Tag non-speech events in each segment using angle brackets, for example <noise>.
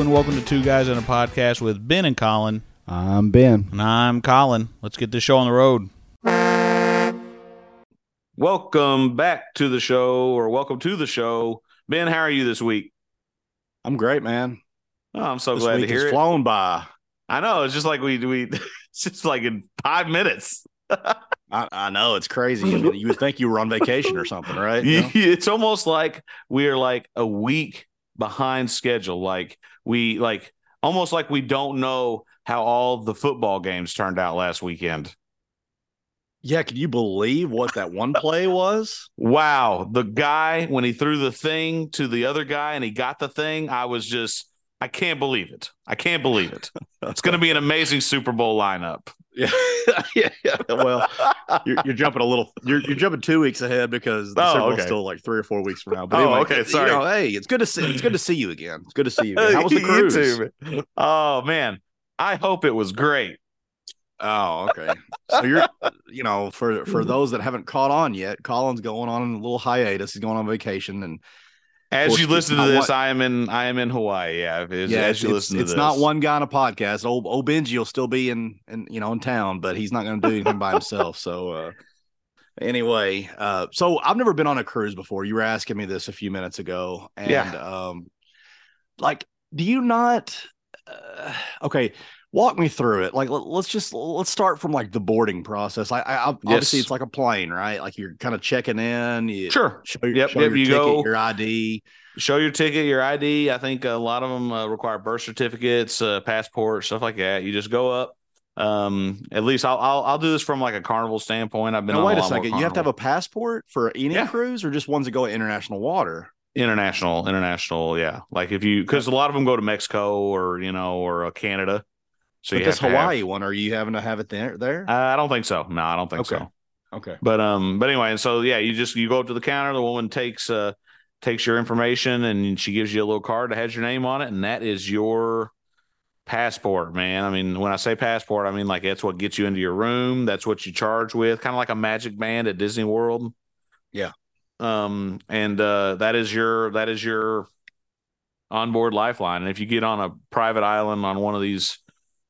Hello and welcome to Two Guys on a Podcast with Ben and Collin. I'm Ben. And I'm Collin. Let's get this show on the road. Welcome back to the show, or welcome to the show. Ben, how are you this week? I'm great, man. Oh, I'm so This glad to hear has it. flown by. I know it's just like we we <laughs> it's just like in five minutes. <laughs> I, I know it's crazy. I mean, you would think you were on vacation or something, right? <laughs> You know? it's almost like we are like a week behind schedule. Like we like almost like we don't know how all the football games turned out last weekend. Yeah, can you believe what that one play was? Wow, the guy when he threw the thing to the other guy and he got the thing, I was just I can't believe it. I can't believe it. It's going <laughs> to be an amazing Super Bowl lineup. Yeah, <laughs> yeah, yeah. Well, you're, you're jumping a little. You're, you're jumping two weeks ahead because the Oh, Super Bowl's okay. still like three or four weeks from now. But Oh, anyway, okay, you sorry. know, hey, it's good to see. It's good to see you again. It's good to see you. Again. <laughs> How was the You cruise? too. Oh man, I hope it was great. Oh, okay. So you're, you know, for for those that haven't caught on yet, Collin's going on a little hiatus. He's going on vacation, and As you listen to this, one- I am in I am in Hawaii. Yeah, as, yeah, as you listen to it's this, it's not one guy on a podcast. Old old Benji will still be in, in you know in town, but he's not going to do anything by himself. So uh, anyway, uh, so I've never been on a cruise before. You were asking me this a few minutes ago, and Yeah. um, like, do you not? Uh, okay. Walk me through it. Like, let, us just let's start from like the boarding process. I, I obviously Yes. it's like a plane, right? Like you're kind of checking in. You Sure. show, your- Yep, show yep, your you ticket, go- your ID. Show your ticket, your ID. I think a lot of them uh, require birth certificates, uh, passport, stuff like that. You just go up. Um, at least I'll, I'll I'll do this from like a carnival standpoint. I've been on wait a more second. You have to have a passport for any Yeah. cruise, or just ones that go to international water? international, international. Yeah, like if you because a lot of them go to Mexico or you know or uh, Canada. So but this to have- Hawaii one, are you having to have it there? There? Uh, I don't think so. No, I don't think Okay. so. okay. But um, but anyway, and so yeah, you just you go up to the counter. The woman takes uh takes your information and she gives you a little card that has your name on it, and that is your passport, man. I mean, when I say passport, I mean like that's what gets you into your room. That's what you charge with, kind of like a magic band at Disney World. Yeah. Um, and uh, that is your that is your onboard lifeline. And if you get on a private island on one of these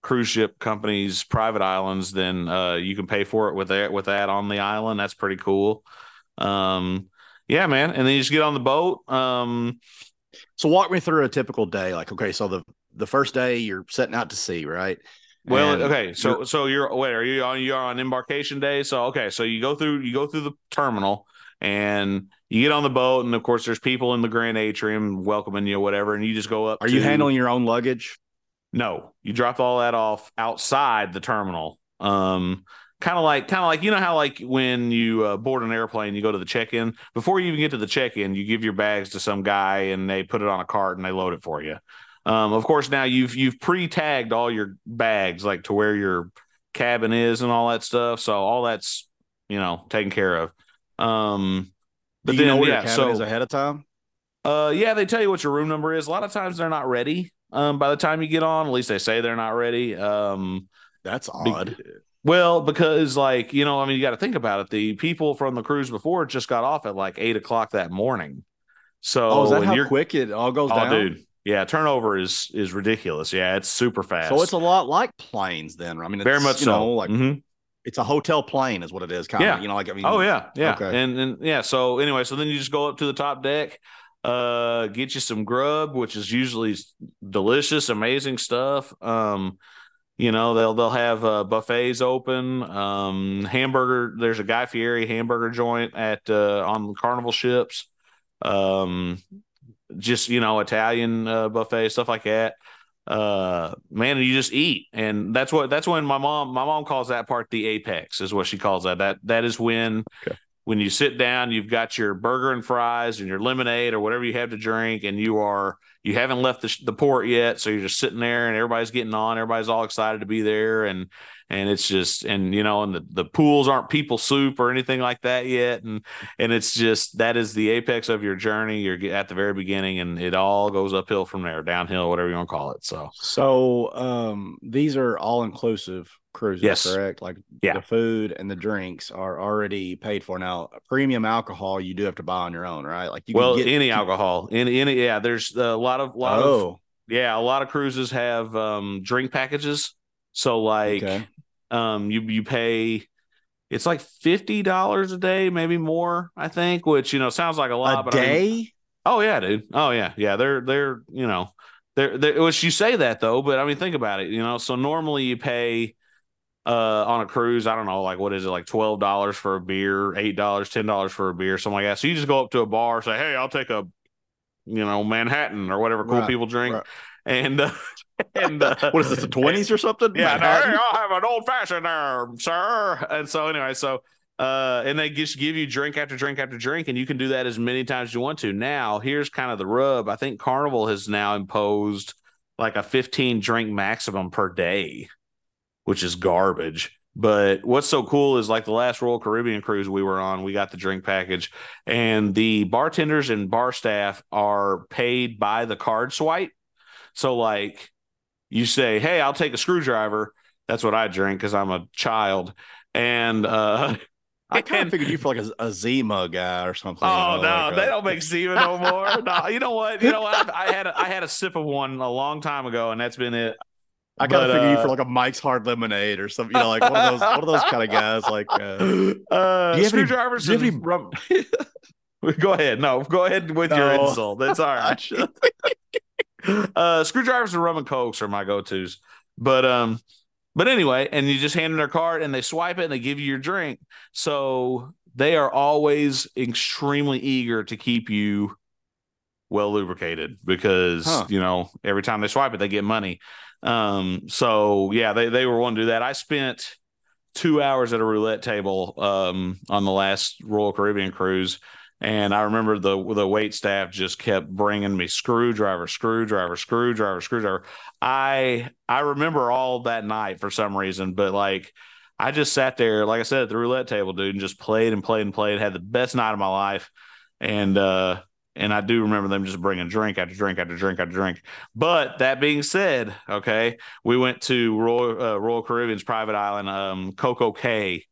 cruise ship companies private islands then uh you can pay for it with that with that on the island that's pretty cool um yeah man and then you just get on the boat um So walk me through a typical day. Like, okay, so the the first day you're setting out to sea, right? well And okay so you're- so you're wait are you on you're on embarkation day so okay so you go through you go through the terminal and you get on the boat and of course there's people in the grand atrium welcoming you whatever and you just go up are you handling your own luggage? No, you drop all that off outside the terminal. Um, kind of like, kind of like you know how like when you uh, board an airplane, you go to the check-in. Before you even get to the check-in, you give your bags to some guy and they put it on a cart and they load it for you. Um, of course, now you've you've pre-tagged all your bags like to where your cabin is and all that stuff. So all that's you know taken care of. Um, but then yeah, so is ahead of time? uh, yeah, they tell you what your room number is. A lot of times they're not ready. Um, by the time you get on, at least they say they're not ready. Um, That's be- odd. well, because like you know, I mean, you got to think about it. The people from the cruise before just got off at like eight o'clock that morning. So, oh, is that how you're- quick it all goes Oh, down? dude, yeah, turnover is is ridiculous. Yeah, it's super fast. So it's a lot like planes, then. I mean, it's, very much you so. know, like Mhm. it's a hotel plane, is what it is. Kind Yeah. of, you know, like I mean, Oh yeah, yeah, Okay. and and yeah. So anyway, so then you just go up to the top deck, uh, get you some grub, which is usually delicious, amazing stuff. Um, you know they'll they'll have uh, buffets open. Um, hamburger. There's a Guy Fieri hamburger joint at uh, on the Carnival ships. Um, just you know Italian uh, buffet stuff like that. Uh, man, you just eat, and that's what that's when my mom my mom calls that part the apex is what she calls that. That that is when Okay. When you sit down, you've got your burger and fries and your lemonade or whatever you have to drink, and you are you haven't left the, the port yet, so you're just sitting there, and everybody's getting on, everybody's all excited to be there, and and it's just and you know, and the the pools aren't people soup or anything like that yet, and and it's just that is the apex of your journey. You're at the very beginning, and it all goes uphill from there, downhill, whatever you want to call it. So So um these are all inclusive cruises, Yes. correct? Like Yeah. the food and the drinks are already paid for. Now, premium alcohol you do have to buy on your own, right? Like you well, can get any alcohol, any any yeah. There's a lot of lot of Oh, yeah, a lot of cruises have um, drink packages. So like, Okay. um, you you pay. It's like fifty dollars a day, maybe more. I think, which you know sounds like a lot. A but I mean- day? Oh yeah, dude. Oh yeah, yeah. They're they're you know they're, they're which you say that though, but I mean think about it. You know, so normally you pay uh on a cruise. I don't know, like what is it, like twelve dollars for a beer, eight dollars, ten dollars for a beer, something like that. So you just go up to a bar, say, hey, I'll take a you know Manhattan or whatever cool Right, people drink, right. and uh, <laughs> <laughs> and uh, What is this, the 20s or something? yeah, no, hey, I'll have an old fashioned there, sir. And so anyway, so uh, and they just give you drink after drink after drink, and you can do that as many times as you want to. Now, here's kind of the rub. I think Carnival has now imposed like a 15 drink maximum per day, which is garbage. But what's so cool is like the last Royal Caribbean cruise we were on, we got the drink package, and the bartenders and bar staff are paid by the card swipe. So, like, you say, Hey, I'll take a screwdriver. That's what I drink because I'm a child. And, uh, I <laughs> kind of figured you for like a, a Zima guy or something. you Oh know, no, like they a- don't make Zima no more. No, you know what? You know what? I, I had a, I had a sip of one a long time ago, and that's been it. I kind but, figure figured you uh, for like a Mike's Hard Lemonade or something. You know, like one of those one of those kind of guys. Like, uh, <gasps> Uh, Do you have any- screwdrivers. do you have and any- rum- <laughs> go ahead. No, go ahead with your No. insult. That's all right. <laughs> <laughs> uh, screwdrivers and rum and cokes are my go tos. But um, but anyway, and you just hand them their card and they swipe it and they give you your drink. So they are always extremely eager to keep you well lubricated because Huh. you know every time they swipe it they get money. Um, so yeah, they they were wanting to do that. I spent two hours at a roulette table um on the last Royal Caribbean cruise. And I remember the the wait staff just kept bringing me screwdriver, screwdriver, screwdriver, screwdriver. I I remember all that night for some reason, but like I just sat there, like I said, at the roulette table, dude, and just played and played and played. Had the best night of my life, and uh, and I do remember them just bringing drink after drink after drink after drink. But that being said, okay, we went to Royal uh, Royal Caribbean's private island, um, Coco Cay.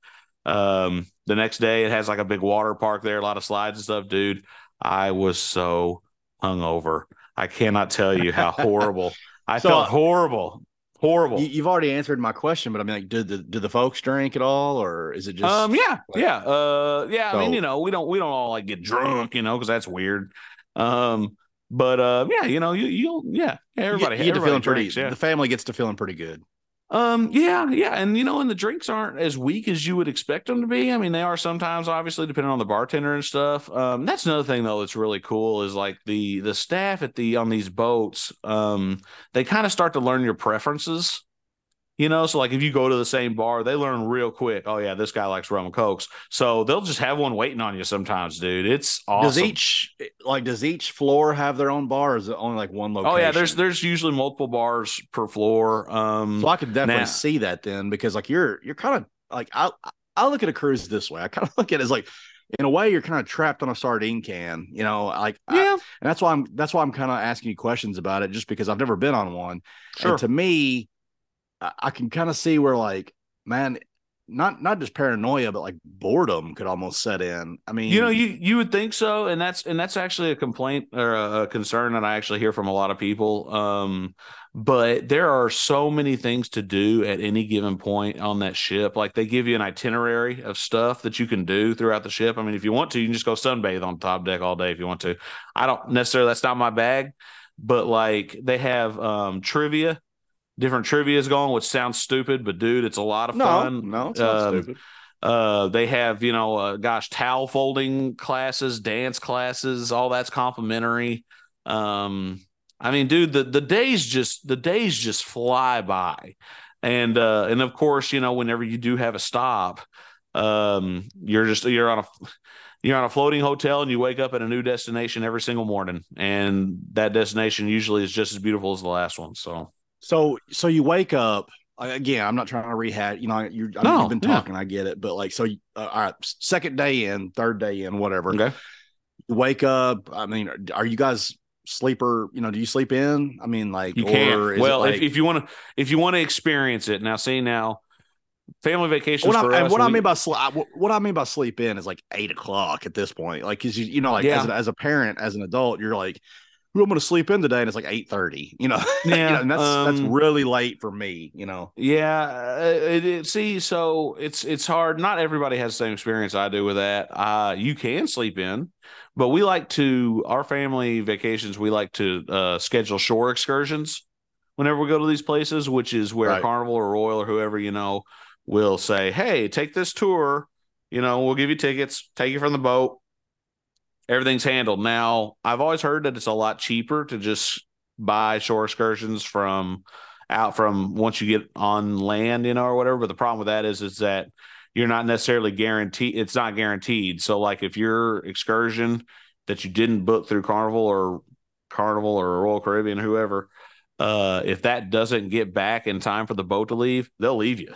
Um, the next day, it has like a big water park there, a lot of slides and stuff, dude. I was so hungover. I cannot tell you how <laughs> horrible. I So- felt horrible, horrible. you, you've already answered my question, but I mean, like, do the do the folks drink at all, or is it just? um, yeah, like- yeah, uh, yeah. I mean, you know, we don't we don't all like get drunk, you know, because that's weird. Um, but uh, yeah, you know, you you'll yeah, you everybody, you to everybody feeling pretty. yeah. The family gets to feeling pretty good. Um, yeah, yeah, and you know, and the drinks aren't as weak as you would expect them to be. I mean, they are sometimes, obviously, depending on the bartender and stuff. Um, that's another thing though that's really cool is like the the staff at the on these boats. Um, they kind of start to learn your preferences. You know, so like if you go to the same bar, they learn real quick. Oh yeah, this guy likes rum and cokes, so they'll just have one waiting on you sometimes, dude. It's awesome. Does each like does each floor have their own bar? Is it only like one location? oh yeah, there's there's usually multiple bars per floor. Um, So I could definitely Now- see that then because like you're you're kind of like I I look at a cruise this way. I kind of <laughs> look at it as like in a way you're kind of trapped on a sardine can, you know, like I- yeah, and that's why I'm that's why I'm kind of asking you questions about it just because I've never been on one. sure. And to me, I, can kind of see where like man, not not just paranoia, but like boredom could almost set in. I mean, You know, you you would think so, and that's and that's actually a complaint or a, a concern that I actually hear from a lot of people. Um, but there are so many things to do at any given point on that ship. Like they give you an itinerary of stuff that you can do throughout the ship. I mean, if you want to, you can just go sunbathe on top deck all day if you want to. I don't necessarily that's not my bag, but like they have um trivia, different trivia is going, which sounds stupid, but dude, it's a lot of no, fun. no, it's not Um, stupid. Uh, they have, you know, uh, gosh, towel folding classes, dance classes, all that's complimentary. Um, I mean, dude, the the days just the days just fly by, and uh, and of course, you know, whenever you do have a stop, um, you're just you're on a you're on a floating hotel and you wake up at a new destination every single morning, and that destination usually is just as beautiful as the last one. So So so you wake up again. I'm not trying to rehash. You know, you're, I mean, No, you've been yeah. talking. I get it, but like, so you- uh, all right, second day in, third day in, whatever. okay. You wake up. I mean, are you guys sleeper? You know, do you sleep in? I mean, like You is Well, like- if, if you want to, if you want to experience it now, see now, family vacations what, for I, and us. what I mean by sleep, what I mean by sleep in is like eight o'clock at this point. Like, cause you, you know, like Yeah. as, a, as a parent, as an adult, you're like, I'm going to sleep in today, and it's like eight thirty. You know, <laughs> Yeah, you know, and that's that's um, really late for me. You know, Yeah, uh, it, it, see, so it's it's hard. Not everybody has the same experience I do with that. Uh, you can sleep in, but we like to our family vacations. We like to uh, schedule shore excursions whenever we go to these places, which is where Right. Carnival or Royal or whoever you know will say, "Hey, take this tour. You know, we'll give you tickets. Take you from the boat. Everything's handled." Now, I've always heard that it's a lot cheaper to just buy shore excursions from out from once you get on land, you know, or whatever. But the problem with that is, is that you're not necessarily guaranteed. It's not guaranteed. So, like, if your excursion that you didn't book through Carnival or Carnival or Royal Caribbean, whoever, uh, if that doesn't get back in time for the boat to leave, they'll leave you.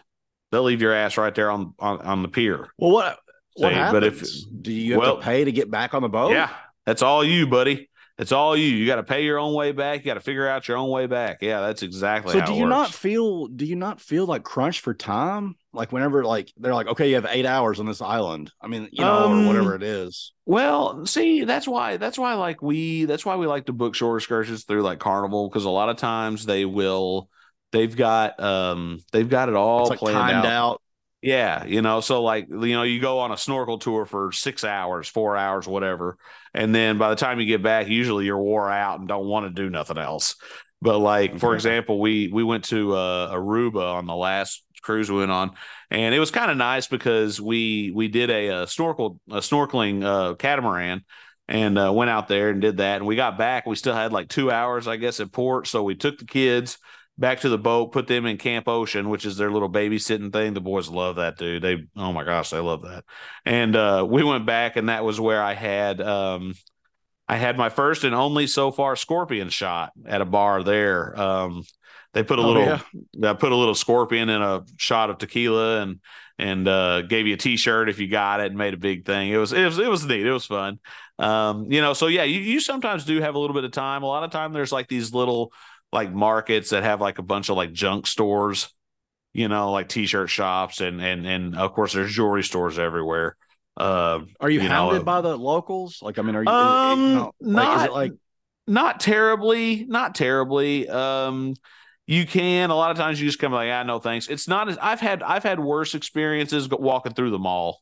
They'll leave your ass right there on on, on the pier. well, what what Say, happens? but if- Do you have well- to pay to get back on the boat? Yeah, that's all you, buddy. That's all you. You got to pay your own way back. You got to figure out your own way back. Yeah, that's exactly So how do you works. not feel do you not feel like crunched for time? Like whenever like they're like, okay, you have eight hours on this island. I mean, you know, Um, or whatever it is. Well, see, that's why that's why like we that's why we like to book shore excursions through like Carnival because a lot of times they will they've got um they've got it all It's like planned timed out. out. Yeah, you know, so like you know, you go on a snorkel tour for six hours, four hours, whatever, and then by the time you get back, usually you're wore out and don't want to do nothing else. But like for example, we we went to uh, Aruba on the last cruise we went on, and it was kind of nice because we we did a, uh snorkel a snorkeling uh, catamaran and uh, went out there and did that, and we got back. We still had like two hours, I guess, at port, so we took the kids back to the boat, put them in Camp Ocean, which is their little babysitting thing. The boys love that, dude. They, oh my gosh, they love that. And uh, we went back, and that was where I had, um, I had my first and only so far scorpion shot at a bar there. Um, they put a Oh, little, yeah. I put a little scorpion in a shot of tequila, and and uh, gave you a T-shirt if you got it, and made a big thing. It was it was it was neat. It was fun. Um, you know, so yeah, you you sometimes do have a little bit of time. A lot of time, there's like these little like markets that have like a bunch of like junk stores, you know, like t-shirt shops and and and of course there's jewelry stores everywhere. Uh Are you, you hounded uh, by the locals? Like, I mean, are you? Um, you know, like, is not- it like not terribly, not terribly. Um you can a lot of times you just come like, I ah, no thanks. It's not as I've had I've had worse experiences walking through the mall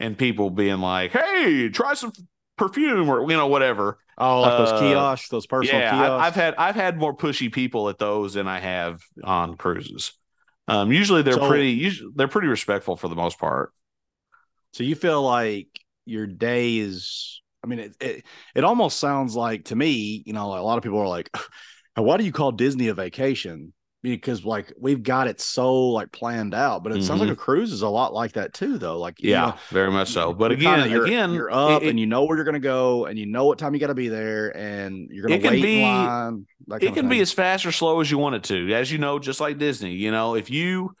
and people being like, hey, try some perfume or you know, whatever. Oh, like those uh, kiosks, those personal yeah, kiosks? I, I've had I've had more pushy people at those than I have on cruises. Um, usually they're So- pretty usually they're pretty respectful for the most part. So you feel like your day is I mean it, it it almost sounds like to me, you know, a lot of people are like, <laughs> why do you call Disney a vacation? Because like we've got it so like planned out, but it sounds like mm-hmm. a cruise is a lot like that too, though. Like you Yeah, know, very much so. But again, kinda- you're, again, you're up it- and you know where you're gonna go and you know what time you got to be there and you're gonna It can wait be- in line. It can be as fast or slow as you want it to. As you know, just like Disney, you know, if you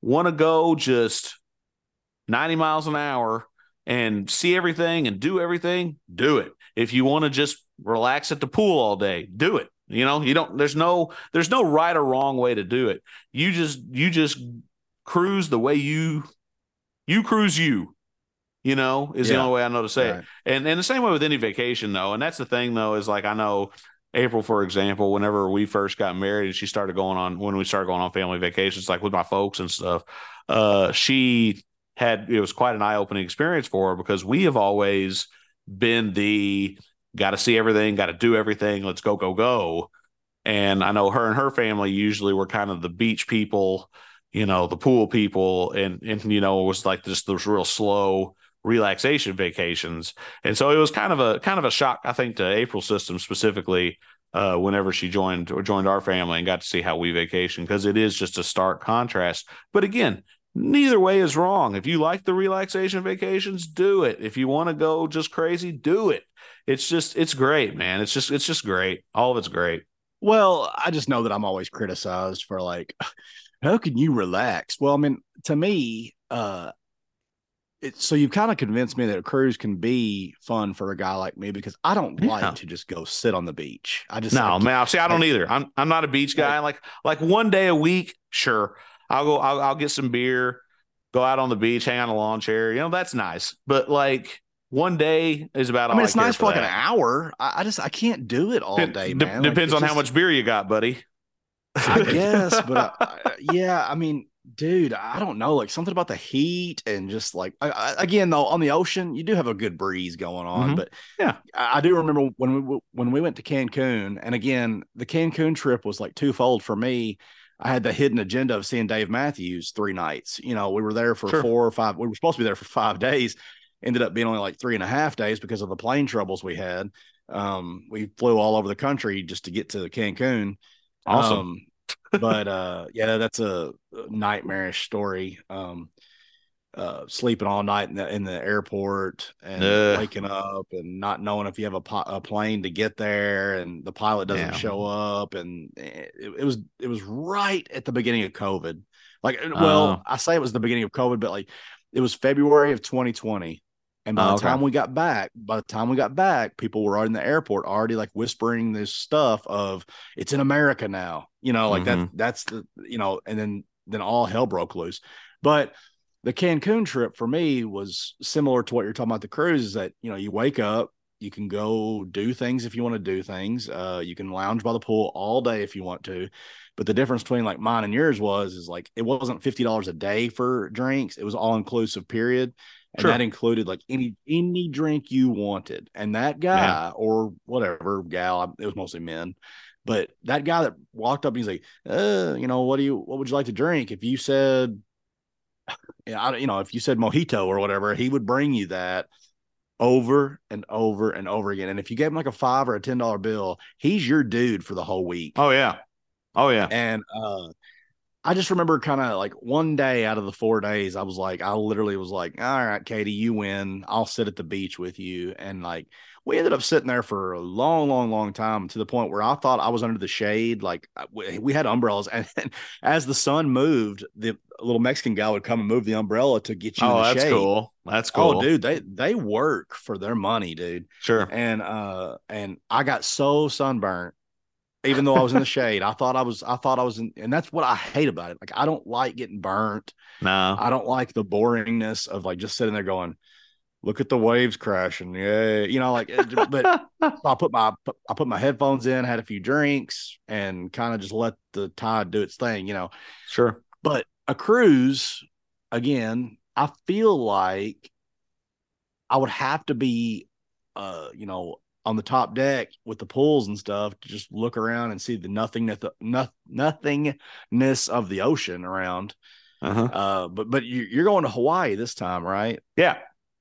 want to go just 90 miles an hour and see everything and do everything, do it. If you want to just relax at the pool all day, do it. You know, you don't there's no there's no right or wrong way to do it. You just you just cruise the way you you cruise you. You know, is the only way I know to say it. And and the same way with any vacation though. And that's the thing though, is like I know April, for example, whenever we first got married and she started going on when we started going on family vacations, like with my folks and stuff, uh, she had it was quite an eye-opening experience for her because we have always been the got to see everything, got to do everything, let's go, go, go. And I know her and her family usually were kind of the beach people, you know, the pool people, and and you know, it was like just those real slow relaxation vacations. And so it was kind of a kind of a shock, I think, to April system specifically, uh, whenever she joined or joined our family and got to see how we vacation, because it is just a stark contrast. But again, neither way is wrong. If you like the relaxation vacations, do it. If you want to go just crazy, do it. It's just it's great, man. It's just it's just great. All of it's great. Well, I just know that I'm always criticized for like, how can you relax? Well, I mean, to me, uh, it, so you've kind of convinced me that a cruise can be fun for a guy like me because I don't Yeah. like to just go sit on the beach. I just No, like, man. See, I don't either. I'm I'm not a beach guy. Like like one day a week, sure. I'll go. I'll, I'll get some beer, go out on the beach, hang on a lawn chair. You know, that's nice. But like one day is about. I mean, it's care nice for like an hour. I, I just I can't do it all day, man. Depends on how much beer you got, buddy. <laughs> I guess, but I, <laughs> I- yeah, I mean, dude, I don't know, like something about the heat and just like I, I, again though on the ocean, you do have a good breeze going on, Mhm. but Yeah. I, I do remember when we when we went to Cancun, and again, the Cancun trip was like twofold for me. I had the hidden agenda of seeing Dave Matthews three nights. You know, we were there for Sure. four or five. We were supposed to be there for five days. Ended up being only like three and a half days because of the plane troubles we had. Um, we flew all over the country just to get to Cancun. Awesome. Um, but uh, yeah, that's a nightmarish story. Um, uh, sleeping all night in the in the airport and Ugh. waking up and not knowing if you have a, pi- a plane to get there and the pilot doesn't Yeah. show up and it, it was it was right at the beginning of COVID. Like, well, Oh. I say it was the beginning of COVID, but like it was February of 2020. And by Oh, the okay. time we got back, by the time we got back, people were already in the airport already like whispering this stuff of it's in America now. You know, like that Mhm. that's the you know, and then then all hell broke loose. But the Cancun trip for me was similar to what you're talking about the cruise is that you know you wake up you can go do things if you want to do things uh you can lounge by the pool all day if you want to but the difference between like mine and yours was is like it wasn't $50 a day for drinks it was all inclusive period and Sure. that included like any any drink you wanted and that guy or whatever gal it was mostly men but that guy that walked up he's like uh you know what do you what would you like to drink if you said <laughs> yeah, I, you know, if you said mojito or whatever, he would bring you that over and over and over again. And if you gave him like a five or a ten dollar bill, he's your dude for the whole week. Oh yeah. Oh yeah. And uh I just remember kind of like one day out of the four days, I was like, I literally was like, all right, Katie, you win. I'll sit at the beach with you. And like, we ended up sitting there for a long, long, long time to the point where I thought I was under the shade. Like, we we had umbrellas. <laughs> And, as the sun moved, the little Mexican guy would come and move the umbrella to get you in Oh, the that's shade. cool. That's cool. Oh, dude, they they work for their money, dude. Sure. And uh, and I got so sunburnt, even though I was in the <laughs> shade. I thought I was, I thought I was in, and that's what I hate about it. Like I don't like getting burnt. No. I don't like the boringness of like just sitting there going, "Look at the waves crashing." Yeah, you know, like. But <laughs> I put my I put my headphones in, had a few drinks, and kind of just let the tide do its thing, you know. sure. But a cruise, again, I feel like I would have to be, uh, you know, on the top deck with the pools and stuff to just look around and see the nothingness, no, nothingness of the ocean around. Uh-huh. Uh, but but you, you're going to Hawaii this time, right? Yeah.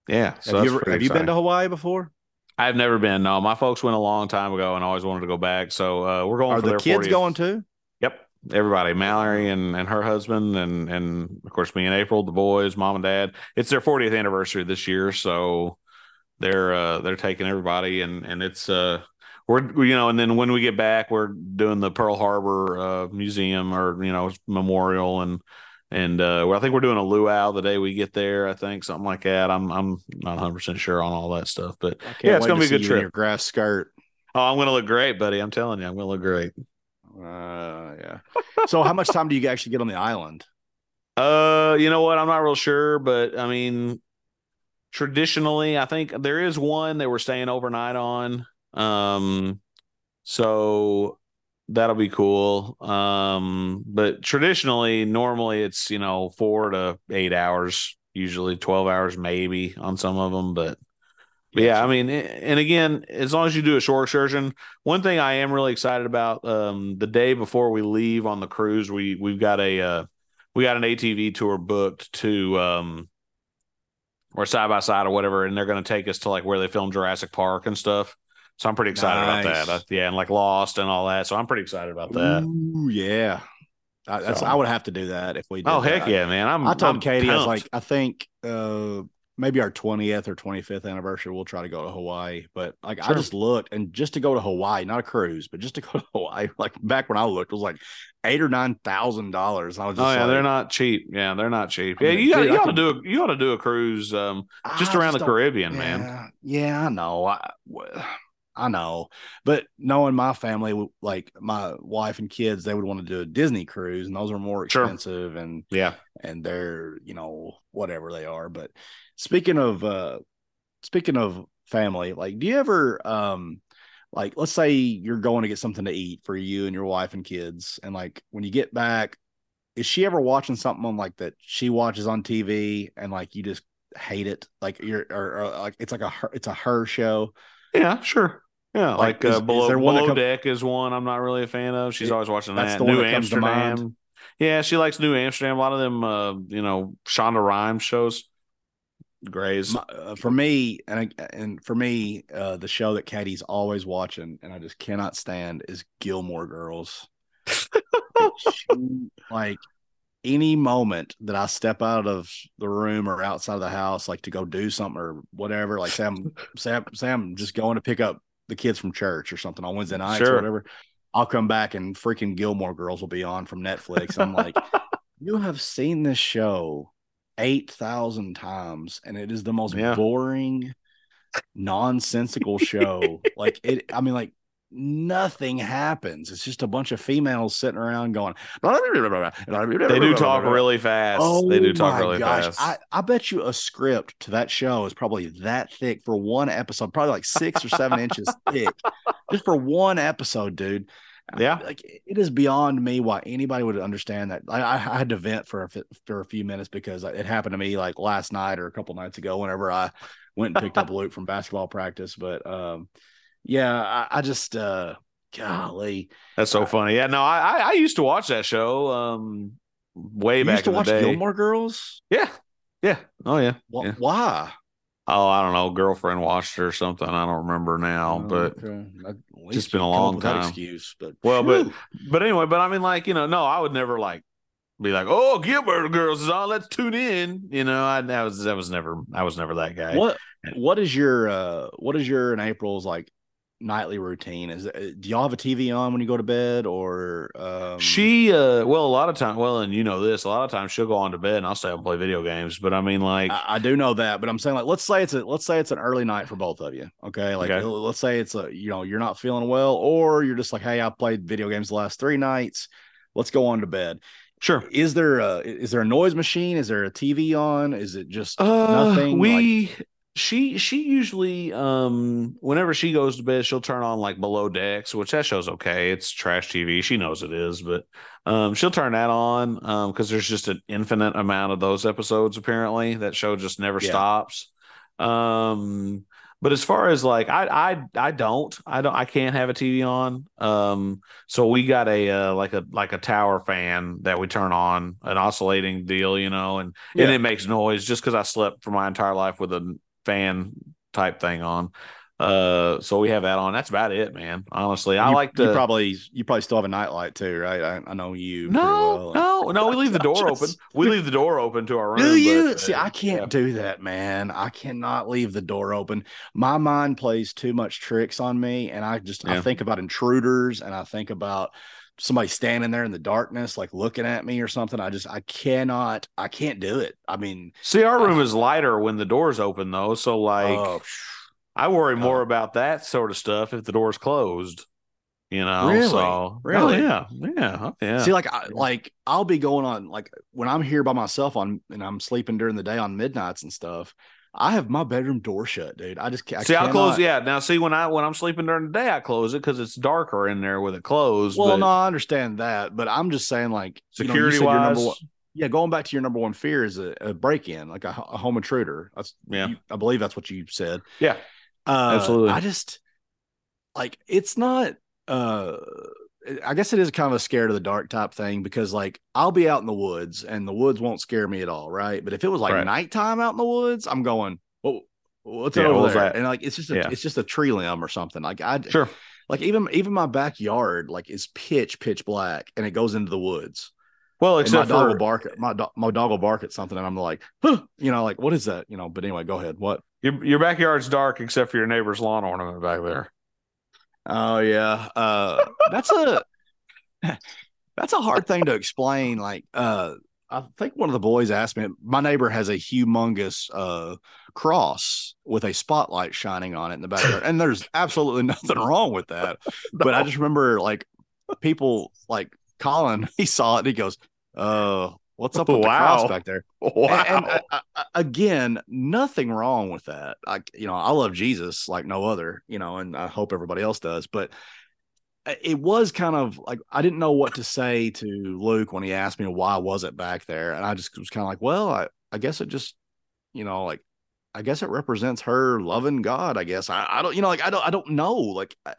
Yeah. So have you ever, have you been to Hawaii before? I've never been. No, my folks went a long time ago and always wanted to go back. So uh, we're going Are for the their kids 40th. going too? Yep. Everybody, Mallory and, and her husband, and and of course me and April, the boys, mom and dad. It's their 40th anniversary this year, so they're uh they're taking everybody, and and it's uh we're you know, and then when we get back, we're doing the Pearl Harbor uh museum or you know memorial, and and uh well, I think we're doing a luau the day we get there. I think something like that. I'm I'm not 100 percent sure on all that stuff, but Yeah, it's gonna to be a good you in trip. Your grass skirt. oh, I'm gonna look great, buddy. I'm telling you, I'm gonna look great. Uh, yeah. so how much time do you actually get on the island? <laughs> Uh, you know what? I'm not real sure, but I mean, traditionally, I think there is one that we're staying overnight on. Um, so that'll be cool. Um, but traditionally, normally it's you know four to eight hours, usually twelve hours, maybe on some of them, but. But yeah, I mean, and again, as long as you do a shore excursion, one thing I am really excited about, um, the day before we leave on the cruise, we we've got a uh, we got an ATV tour booked to um or side by side or whatever, and they're going to take us to like where they filmed Jurassic Park and stuff. So I'm pretty excited about that. Uh, yeah, and like Lost and all that. So I'm pretty excited about that. Ooh, yeah. I, that's So- I would have to do that if we. Did oh that. heck yeah, man! I'm I told I'm Katie, I was like, I think uh maybe our 20th or 25th anniversary, we'll try to go to Hawaii. But like I just looked and just to go to Hawaii, not a cruise, but just to <laughs> go to Hawaii, like back when I looked, it was like eight or nine thousand dollars. I was just Oh yeah, like, they're not cheap. Yeah, they're not cheap. I Yeah, mean, you got dude, I you ought to do a, you ought to do a cruise um just I around the don't- Caribbean, man. Yeah, yeah, I know. I I know, but knowing my family, like my wife and kids, they would want to do a Disney cruise, and those are more Sure. expensive, and Yeah. and they're you know whatever they are. But speaking of uh speaking of family, like, do you ever, um, like, let's say you're going to get something to eat for you and your wife and kids, and like when you get back, is she ever watching something on like that she watches on TV and like you just hate it, like you're or, or like it's like a her, it's a her show? Yeah, sure. Yeah, Like, like, is- uh, is below, there one that below come- deck is one I'm not really a fan of. She's Yeah, always watching that's that. New that comes to mind. Amsterdam. Yeah, she likes New Amsterdam. A lot of them, uh, you know, Shonda Rhimes shows. Grey's. Uh, for me, and I- and for me, uh, the show that Katie's always watching, and I just cannot stand, is Gilmore Girls. She- like any moment that I step out of the room or outside of the house, like to go do something or whatever, like say I'm say I'm, say I'm just going to pick up the kids from church or something on Wednesday nights Sure. or whatever. I'll come back and freaking Gilmore Girls will be on from Netflix. I'm like, <laughs> you have seen this show eight thousand times, and it is the most Yeah. boring, nonsensical show. <laughs> like it, I mean, like nothing happens. It's just a bunch of females sitting around going. They do talk really fast. Oh they do talk really gosh. fast. I, I bet you a script to that show is probably that thick for one episode, probably like six or seven inches thick, just for one episode, dude. Yeah. like it is beyond me why anybody would understand that. I, I had to vent for a for a few minutes because it happened to me like last night or a couple nights ago. Whenever I went and picked up <laughs> Luke from basketball practice, but um, yeah, I, I just uh, golly, That's so funny. Yeah, no, I, I I used to watch that show um way you back used to watch. Gilmore Girls. Yeah. Yeah. Oh yeah. Wh- Yeah. Why? Oh, I don't know. Girlfriend watched it or something. I don't remember now. Oh, but okay. Just been a long time. Excuse, but Well, but- Whew. but anyway, but I mean, like you know, no, I would never like be like, oh, Gilbert Girls is on. Let's tune in. You know, I that was that was never I was never that guy. what what is your uh what is your and April's like nightly routine? Is it, do y'all have a TV on when you go to bed or um She uh well a lot of time well and you know this a lot of times she'll go on to bed and I'll stay up and play video games but I mean like I, I do know that, but I'm saying like let's say it's a let's say it's an early night for both of you. Okay. Like Okay. let's say it's a you know, you're not feeling well, or you're just like, hey, I played video games the last three nights. Let's go on to bed. sure Is there a is there a noise machine? Is there a TV on? Is it just uh nothing? we she she usually um whenever she goes to bed she'll turn on like below decks which that show's okay. It's trash TV she knows it is but um she'll turn that on um because there's just an infinite amount of those episodes apparently. That show just never Yeah. stops. Um but as far as like I I I don't. I don't I can't have a TV on. Um so we got a uh, like a like a tower fan that we turn on an oscillating deal you know and Yeah. and it makes noise just because I slept for my entire life with a fan type thing on. Uh, so we have that on. That's about it, man. Honestly, I you, like to. you probably you probably still have a nightlight too, right? I, I know you. no, well. no, no. We leave the <laughs> door Just- open. We leave the door open to our room. Do you but, see? uh, I can't yeah. do that, man. I cannot leave the door open. My mind plays too much tricks on me, and I just I think about intruders, and I think about somebody standing there in the darkness, like looking at me or something. I just I cannot. I can't do it. I mean, See, our room is lighter when the door's open, though. So, like, oh, I worry more Oh. about that sort of stuff if the door's closed. You know, Really? so oh, Really? Oh, yeah, yeah, oh, yeah. See, like, I, like I'll be going on like when I'm here by myself on, and I'm sleeping during the day on midnights and stuff. I have my bedroom door shut, dude. I just can't. see, I'll close. Yeah, now see when I when I'm sleeping during the day, I close it because it's darker in there with it closed. Well, no, I understand that, but I'm just saying, like, you know, you security said your number wise, one- yeah, going back to your number one fear is a, a break in, like a, a home intruder. That's Yeah. you- I believe that's what you said. Yeah. uh, Absolutely. I just like it's not. uh I guess it is kind of a scared of the dark type thing because like I'll be out in the woods and the woods won't scare me at all, right? But if it was like Right. nighttime out in the woods, I'm going, what's Yeah, over what there? that? And like it's just a Yeah. it's just a tree limb or something. Like I sure. like even even my backyard like is pitch pitch black and it goes into the woods. Well, And my except dog will bark at my dog, my dog will bark at something and I'm like, huh, you know, like what is that? You know, but anyway, go ahead. What? your your backyard's dark except for your neighbor's lawn ornament back there. Oh yeah. Uh that's a <laughs> that's a hard thing to explain. Like uh I think one of the boys asked me, my neighbor has a humongous uh cross with a spotlight shining on it in the backyard. and there's <laughs> absolutely nothing wrong with that. <laughs> But I just remember like people like Collin, he saw it and he goes, Oh, What's up with the Wow. cross back there? <laughs> Wow. And, and, uh, uh, again, nothing wrong with that. Like, you know, I love Jesus like no other, you know, and I hope everybody else does. But uh, it was kind of like I didn't know what to say to Luke when he asked me why was it back there, and I just was kind of like, well, I, I guess it just, you know, like I guess it represents her loving God. I guess I, I don't, you know, like I don't, I don't know, like. I,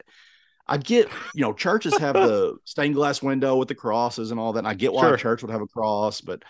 I get, you know, churches have the stained glass window with the crosses and all that. And I get why Sure. a church would have a cross, but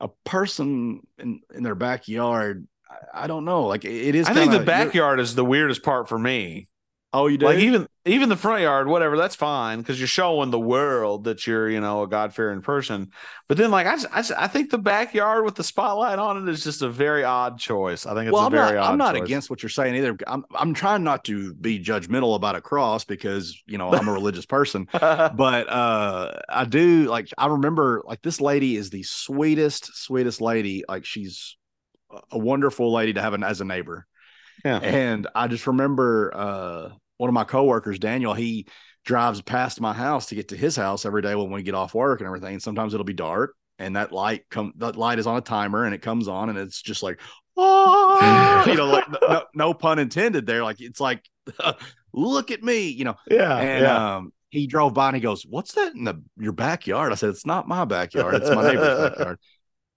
a person in, in their backyard, I, I don't know. Like it- is. I think the kinda- backyard is the weirdest part for me. Oh, you do. Like even even the front yard, whatever, that's fine because you're showing the world that you're, you know, a God fearing person. But then, like I, just, I, just- I think the backyard with the spotlight on it is just a very odd choice. I think it's well, a I'm not. very odd. I'm not choice. against what you're saying either. I'm. I'm trying not to be judgmental about a cross because you know I'm a religious person. <laughs> but uh I do like I remember like this lady is the sweetest, sweetest lady. Like she's a wonderful lady to have an, as a neighbor. yeah. And I just remember uh one of my coworkers, Daniel, he drives past my house to get to his house every day when we get off work and everything. And sometimes it'll be dark and that light come that light is on a timer and it comes on and it's just like oh you know like no, no pun intended there like it's like <laughs> look at me you know Yeah. and yeah. um he drove by and he goes what's that in the your backyard i said it's not my backyard it's my neighbor's <laughs> backyard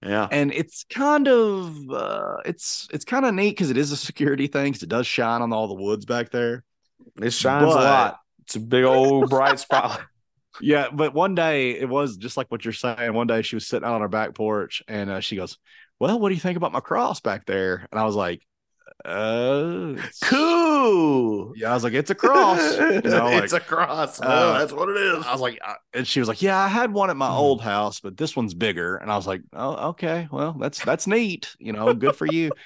yeah. and it's kind of uh it's it's kind of neat because it is a security thing because it does shine on all the woods back there It shines but- a lot. It's a big old bright spotlight. <laughs> yeah but one day it was just like what you're saying one day she was sitting out on her back porch and uh, she goes well what do you think about my cross back there and i was like uh Cool. yeah i was like it's a cross you know <laughs> like it's a cross. uh, Oh, that's what it is. I was like, uh, and she was like, "Yeah, I had one at my Mhm. old house, but this one's bigger." And I was like, "Oh, okay. Well, that's that's neat. You know, good for you." <laughs>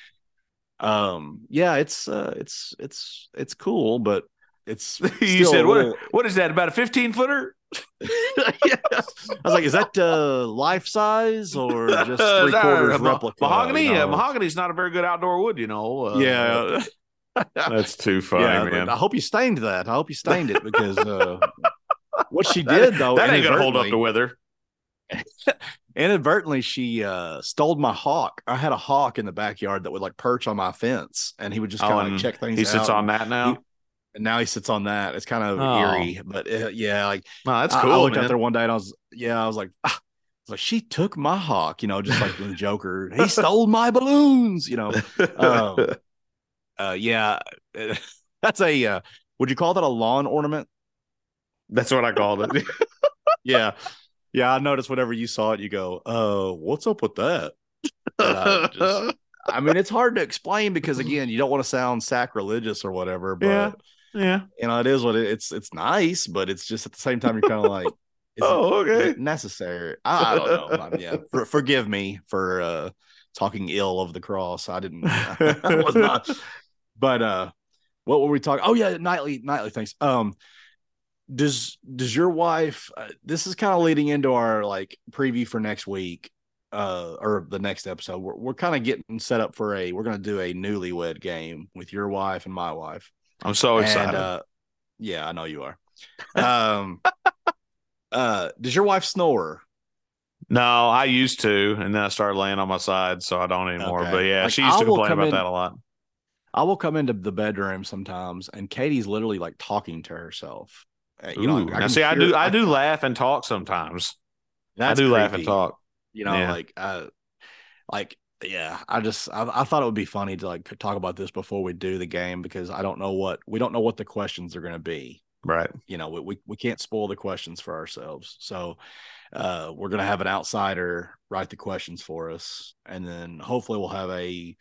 Um, yeah, it's uh, it's it's it's cool, but it's <laughs> you said what? What is that? About a 15 footer? <laughs> yeah. I was like, "Is that uh life size or <laughs> just three quarters replica?" Mahogany. you Yeah, know? mahogany's not a very good outdoor wood. You know. Uh, yeah. That's too funny, yeah, man. I hope you stained that. I hope you stained it because uh, what she did though, that ain't gonna hold up to weather. inadvertently she uh stole my hawk i had a hawk in the backyard that would like perch on my fence and he would just Oh, kind of and like check things He sits on that now. And now he sits on that it's kind of Oh. eerie but uh, yeah like No, that's cool. I, looked man. out there one day and i was yeah i was like ah. I was like she took my hawk you know just like the <laughs> joker he stole my balloons you know <laughs> um, uh yeah <laughs> that's a uh would you call that a lawn ornament that's what I called it. yeah yeah i noticed whenever you saw it you go uh what's up with that I just- I mean, it's hard to explain because again, you don't want to sound sacrilegious or whatever, but Yeah. Yeah. you know, it is what it, it's. It's nice, but it's just at the same time, you're kind of like, <laughs> Oh, okay. necessary? I, I don't know. Yeah, <laughs> for, forgive me for uh talking ill of the cross. I didn't. <laughs> I was not. But uh, what were we talking? Oh yeah, nightly, nightly things. Um, does does your wife? Uh, this is kind of leading into our like preview for next week uh or the next episode we're, we're kind of getting set up for a we're going to do a newlywed game with your wife and my wife I'm so excited. and uh yeah i know you are um <laughs> uh does your wife snore no, I used to, and then I started laying on my side, so I don't anymore. Okay. But yeah, Like, she used I to complain about in- that a lot. i will come into the bedroom sometimes and katie's literally like talking to herself Uh, you know Ooh. I now, see, I do, I do laugh and talk sometimes. I do laugh and talk. you know Yeah. like uh like yeah i just I, I thought it would be funny to like talk about this before we do the game because i don't know what we don't know what the questions are going to be. Right. you know we, we, we can't spoil the questions for ourselves. So uh we're going to have an outsider write the questions for us and then hopefully we'll have a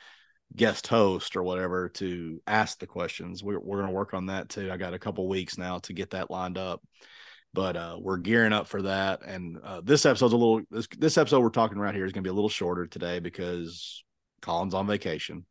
guest host or whatever to ask the questions. We're, we're going to work on that too. I got a couple weeks now to get that lined up but uh we're gearing up for that and uh this episode's a little this, this episode we're talking right here is going to be a little shorter today because collin's on vacation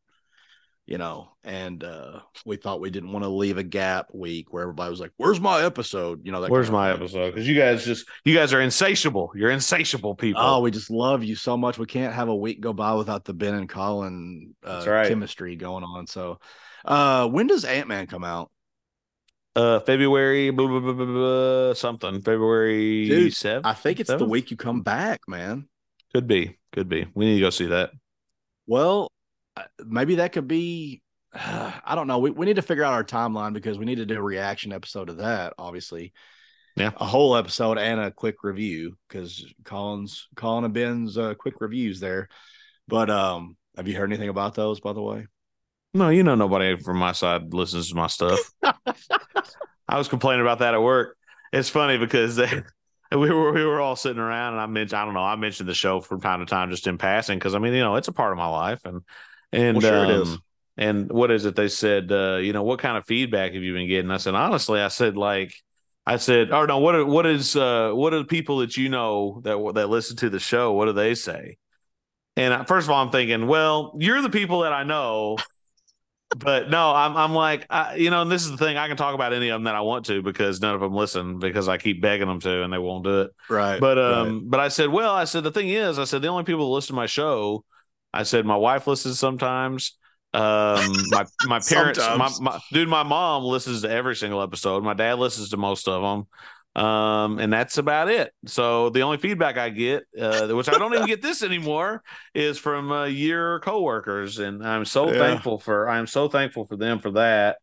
you know and uh we thought we didn't want to leave a gap week where everybody was like where's my episode you know that Where's my episode? Because you guys just, you guys are insatiable. You're insatiable people. oh we just love you so much we can't have a week go by without the ben and collin uh right. chemistry going on so uh when does ant-man come out uh, February, blah, blah, blah, something. February Dude, 7th. i think it's the week you come back man Could be, could be. We need to go see that. Well, uh, maybe that could be. <sighs> I don't know. We, we need to figure out our timeline because we need to do a reaction episode of that, obviously. Yeah. A whole episode and a quick review because Collin's Collin and Ben's uh, quick reviews there. But um, have you heard anything about those, by the way? No, you know nobody from my side listens to my stuff. <laughs> I was complaining about that at work. It's funny because they, we were we were all sitting around and I mentioned I don't know I mentioned the show from time to time just in passing because I mean you know it's a part of my life and and Well, sure it um, is. and what is it they said uh, you know what kind of feedback have you been getting I said honestly I said like I said or no what are- what is uh, what are the people that you know that that listen to the show what do they say and I, first of all I'm thinking well you're the people that I know but no, I'm I'm like I, you know, and this is the thing. I can talk about any of them that I want to because none of them listen because I keep begging them to and they won't do it. Right. But um, but I said, well, I said the thing is, I said the only people that listen to my show, I said my wife listens sometimes. Um, my my <laughs> parents, my, my dude, my mom listens to every single episode. My dad listens to most of them. Um, and that's about it. So the only feedback I get, uh, which I don't even get this anymore, is from uh, your coworkers, and I'm so Yeah. thankful for. I'm so thankful for them for that.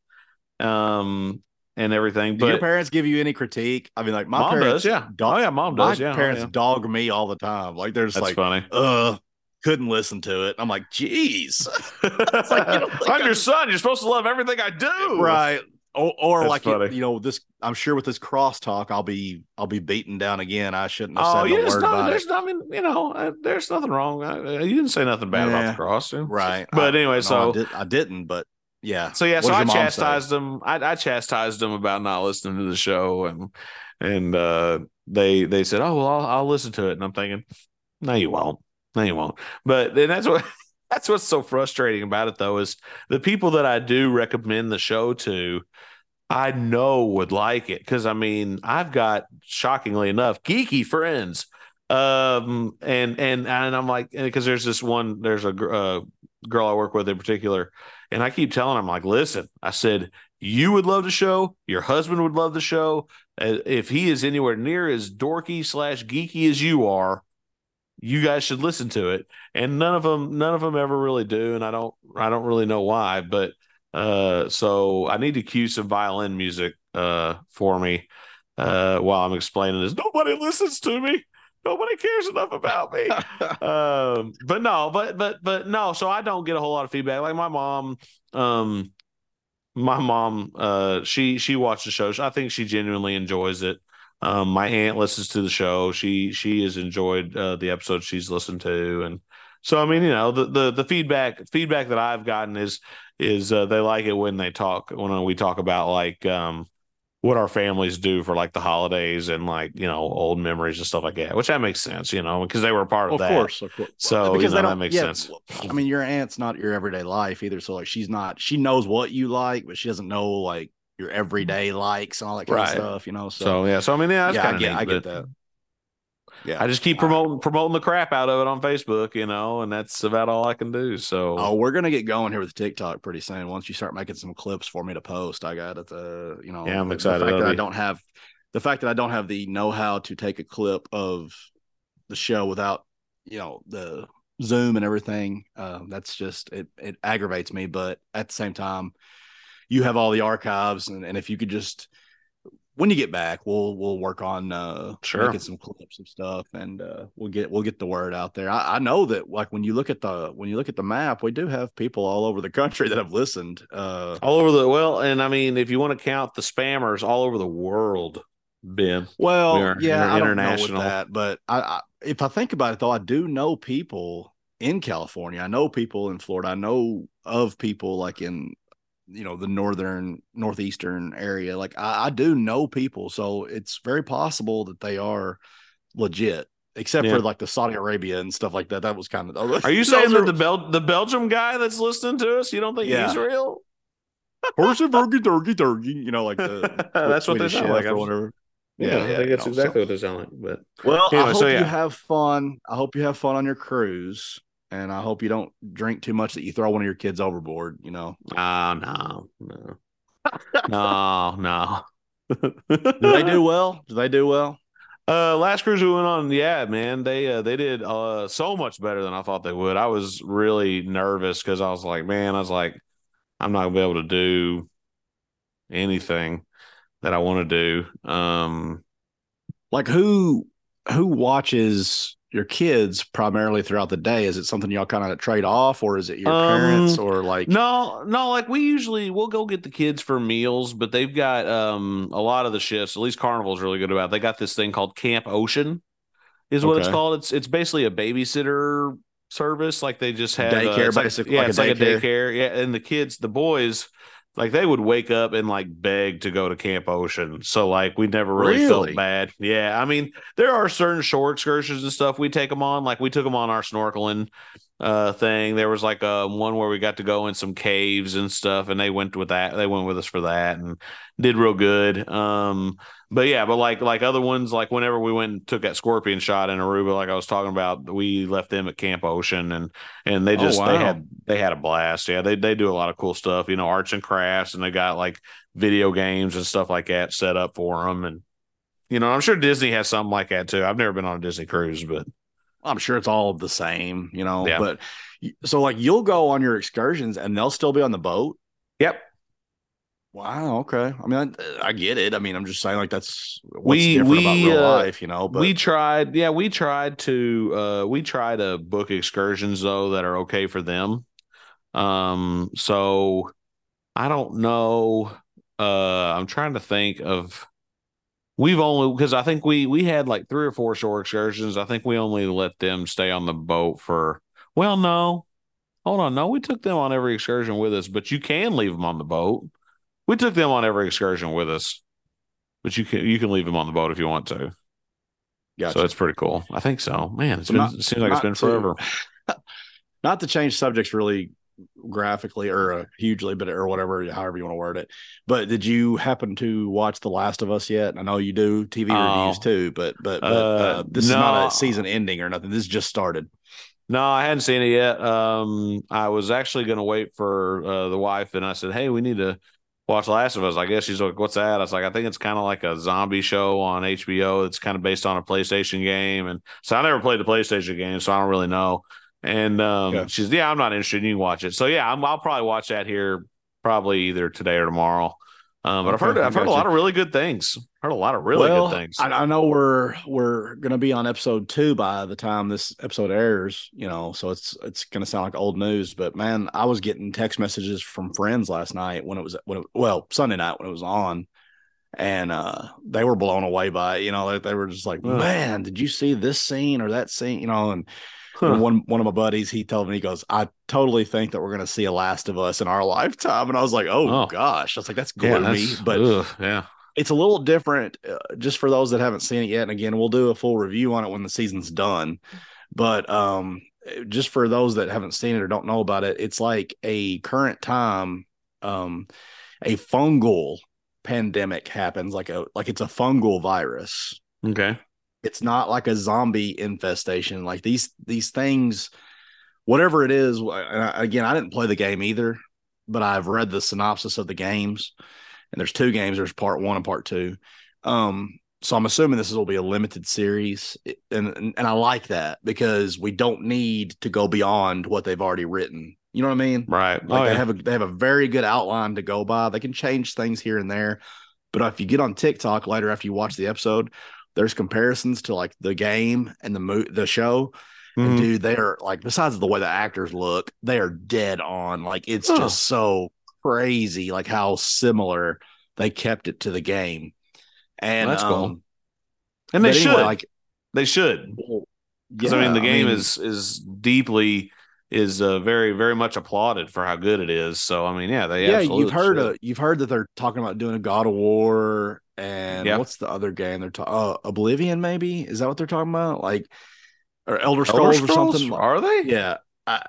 Um, and everything. Do But your parents give you any critique? I mean, like my mom parents, does, yeah. dog- oh yeah, mom my does, yeah. Oh, parents yeah. dog me all the time. Like there's That's like, funny. uh, couldn't listen to it. I'm like, geez, <laughs> like, you <laughs> don't think I'm your son. You're supposed to love everything I do. right? Or, or That's like funny. you know, this. I'm sure with this crosstalk, I'll be I'll be beaten down again. I shouldn't have Oh, said no word no, about there's it. I mean, you know, uh, there's nothing wrong. Uh, you didn't say nothing bad about the cross. Right. But I- anyway, no, so- I, did, I didn't. But yeah. So yeah, What so I say? chastised them. I, I chastised them about not listening to the show, and and uh, they they said, "Oh well, I'll, I'll listen to it." And I'm thinking, "No, you won't. No, you won't." But then that's what <laughs> that's what's so frustrating about it, though, is the people that I do recommend the show to, I know would like it because I mean, I've got shockingly enough geeky friends, um, and and and I'm like, because there's this one, there's a uh, girl I work with in particular. And I keep telling him, like, listen, I said, you would love the show. Your husband would love the show. Uh, If he is anywhere near as dorky slash geeky as you are, you guys should listen to it. And none of them, none of them ever really do. And I don't, I don't really know why. But uh, so I need to cue some violin music uh for me uh while I'm explaining this. Nobody listens to me. Nobody cares enough about me <laughs> um but no but but but no so i don't get a whole lot of feedback like my mom um my mom uh she she watched the show i think she genuinely enjoys it um my aunt listens to the show she she has enjoyed uh the episodes she's listened to and so i mean you know the the, the feedback feedback that i've gotten is is uh, they like it when they talk when we talk about like um what our families do for like the holidays and like you know old memories and stuff like that which that makes sense you know because they were a part of of that course, of course. So, you know, that makes yeah, sense. I mean, your aunt's not your everyday life either. So like, she's not. She knows what you like, but she doesn't know like your everyday likes and all that kind Right. of stuff. You know. So, So yeah, so I mean, yeah, that's yeah, I get, neat. I get that. Yeah. I just keep promoting promoting the crap out of it on Facebook, you know, and that's about all I can do. So Oh, we're gonna get going here with TikTok pretty soon. Once you start making some clips for me to post, I got it. Uh, you know, Yeah, I'm the- excited. The fact that I don't have the fact that I don't have the know how to take a clip of the show without you know the Zoom and everything. Uh, that's just it. It aggravates me, but at the same time, you have all the archives, and, and if you could just when you get back, we'll we'll work on uh Sure. making some clips of stuff, and uh, we'll get we'll get the word out there. I, I know that like when you look at the when you look at the map, we do have people all over the country <laughs> that have listened. Uh, all over the well, and I mean, if you want to count the spammers all over the world, Ben, well, We yeah, inter- I don't know international. that, but I, I if I think about it though, I do know people in California. I know people in Florida. I know of people like in you know the northern northeastern area. Like I, I do know people, so it's very possible that they are legit. Except Yeah. for like the Saudi Arabia and stuff like that. That was kind of. are you <laughs> saying that the Bel- the Belgium guy that's listening to us, you don't think Yeah. he's real? horse and turkey, turkey, turkey? You know, like the <laughs> That's what they Swedish sound like. or whatever. Yeah, Yeah, I think that's you know, exactly what they sound like. But Well, Anyway, I hope so, yeah. you have fun. I hope you have fun on your cruise, and I hope you don't drink too much that you throw one of your kids overboard. You know, oh no, no, <laughs> no, no. do they do well? Do they do well? Uh, last cruise we went on, yeah, man, they uh, they did uh so much better than I thought they would. I was really nervous because I was like, man, I was like, I'm not gonna be able to do anything that I want to do. Um, like who who watches your kids primarily throughout the day? Is it something y'all kind of trade off, or is it your um, parents, or like no, no? Like we usually we'll go get the kids for meals, but they've got um a lot of the shifts. At least Carnival's really good about. It. They got this thing called Camp Ocean, is what okay. it's called. It's it's basically a babysitter service. Like they just have daycare, uh, basically. Like, yeah, it's like a daycare. Yeah, and the kids, the boys like they would wake up and like beg to go to Camp Ocean. So like we never really, really, felt bad. Yeah, I mean there are certain shore excursions and stuff we take them on. Like we took them on our snorkeling uh thing. There was like a uh, one where we got to go in some caves and stuff, and they went with that. They went with us for that and did real good. Um, but yeah, but like like other ones, like whenever we went and took that scorpion shot in Aruba, like I was talking about, we left them at Camp Ocean and and they oh, just oh, wow. they had they had a blast. Yeah, they they do a lot of cool stuff, you know, arts and crafts, and they got like video games and stuff like that set up for them. And you know, I'm sure Disney has something like that too. I've never been on a Disney cruise, but I'm sure it's all the same, you know. Yeah. But so like you'll go on your excursions and they'll still be on the boat. Yep. Wow. Okay. I mean, I, I, get it. I mean, I'm just saying, like, that's what's we, different we, about real uh, life, you know. But we tried, yeah, we tried to, uh, we try to book excursions though that are okay for them. Um, so I don't know. Uh, I'm trying to think of. We've only because I think we we had like three or four shore excursions. I think we only let them stay on the boat for. Well, no, hold on, no, we took them on every excursion with us, but you can leave them on the boat. We took them on every excursion with us, but you can you can leave them on the boat if you want to. Yeah, so it's pretty cool. I think so. Man, it's been, not, it seems like it's been to, forever. <laughs> not to change subjects really graphically or uh, hugely, but or whatever, however you want to word it. But did you happen to watch The Last of Us yet? I know you do TV reviews too, but but, but uh, uh, this no. is not a season ending or nothing. This just started. No, I hadn't seen it yet. Um, I was actually going to wait for uh, the wife, and I said, "Hey, we need to watch Last of Us. I guess she's like, "What's that?" I was like, "I think it's kind of like a zombie show on HBO. It's kind of based on a PlayStation game." And so I never played the PlayStation game, so I don't really know. And um, yeah. she's, "Yeah, I'm not interested. You can watch it." So yeah, i will probably watch that here, probably either today or tomorrow. Um, but I've heard I've heard a lot of really good things. Heard a lot of really well, good things. I, I, know we're we're gonna be on episode two by the time this episode airs. You know, so it's it's gonna sound like old news. But man, I was getting text messages from friends last night when it was when it, well Sunday night when it was on, and uh, they were blown away by it. You know, they, they were just like, man, did you see this scene or that scene? You know, and Huh. One one of my buddies, he told me, he goes, I totally think that we're going to see a Last of Us in our lifetime. And I was like, oh, oh. gosh. I was like, that's gloomy. Yeah, that's, but ugh, yeah, it's a little different uh, just for those that haven't seen it yet. And again, we'll do a full review on it when the season's done. But um, just for those that haven't seen it or don't know about it, it's like a current time, um, a fungal pandemic happens, like a like it's a fungal virus. Okay it's not like a zombie infestation. Like these these things, whatever it is. again, I didn't play the game either, but I've read the synopsis of the games, and there's two games. There's part one and part two. Um, so I'm assuming this will be a limited series, and, and I like that because we don't need to go beyond what they've already written. You know what I mean? Right. Like oh, they yeah. have a they have a very good outline to go by. They can change things here and there, but if you get on TikTok later after you watch the episode, there's comparisons to like the game and the mo- the show. Mm-hmm. And dude, they are like besides the way the actors look, they are dead on. Like it's oh. just so crazy, like how similar they kept it to the game. And well, that's um, cool. And they anyway, should like they should. Because yeah, I mean the game I mean, is is deeply is uh, very very much applauded for how good it is. So I mean, yeah, they yeah. You've heard a, you've heard that they're talking about doing a God of War and yeah. what's the other game they're talking? Uh, Oblivion, maybe is that what they're talking about? Like or Elder Scrolls, Elder Scrolls? or something? Are they? Yeah, I,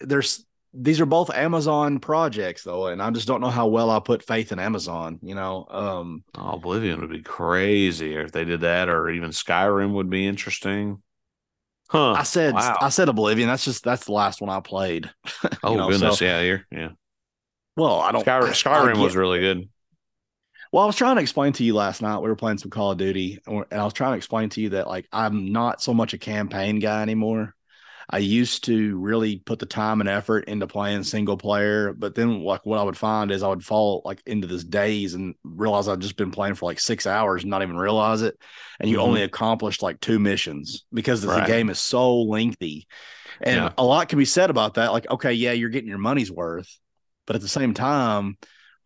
there's these are both Amazon projects though, and I just don't know how well I put faith in Amazon. You know, um, oh, Oblivion would be crazy if they did that, or even Skyrim would be interesting. Huh. I said wow. I said Oblivion. That's just that's the last one I played. <laughs> oh know, goodness, so, yeah, here, yeah. Well, I don't. Skyrim, Skyrim was really good. Well, I was trying to explain to you last night. We were playing some Call of Duty, and I was trying to explain to you that like I'm not so much a campaign guy anymore. I used to really put the time and effort into playing single player, but then like what I would find is I would fall like into this daze and realize I'd just been playing for like six hours and not even realize it. And you mm-hmm. only accomplished like two missions because right. the game is so lengthy. And yeah. a lot can be said about that. Like, okay, yeah, you're getting your money's worth, but at the same time,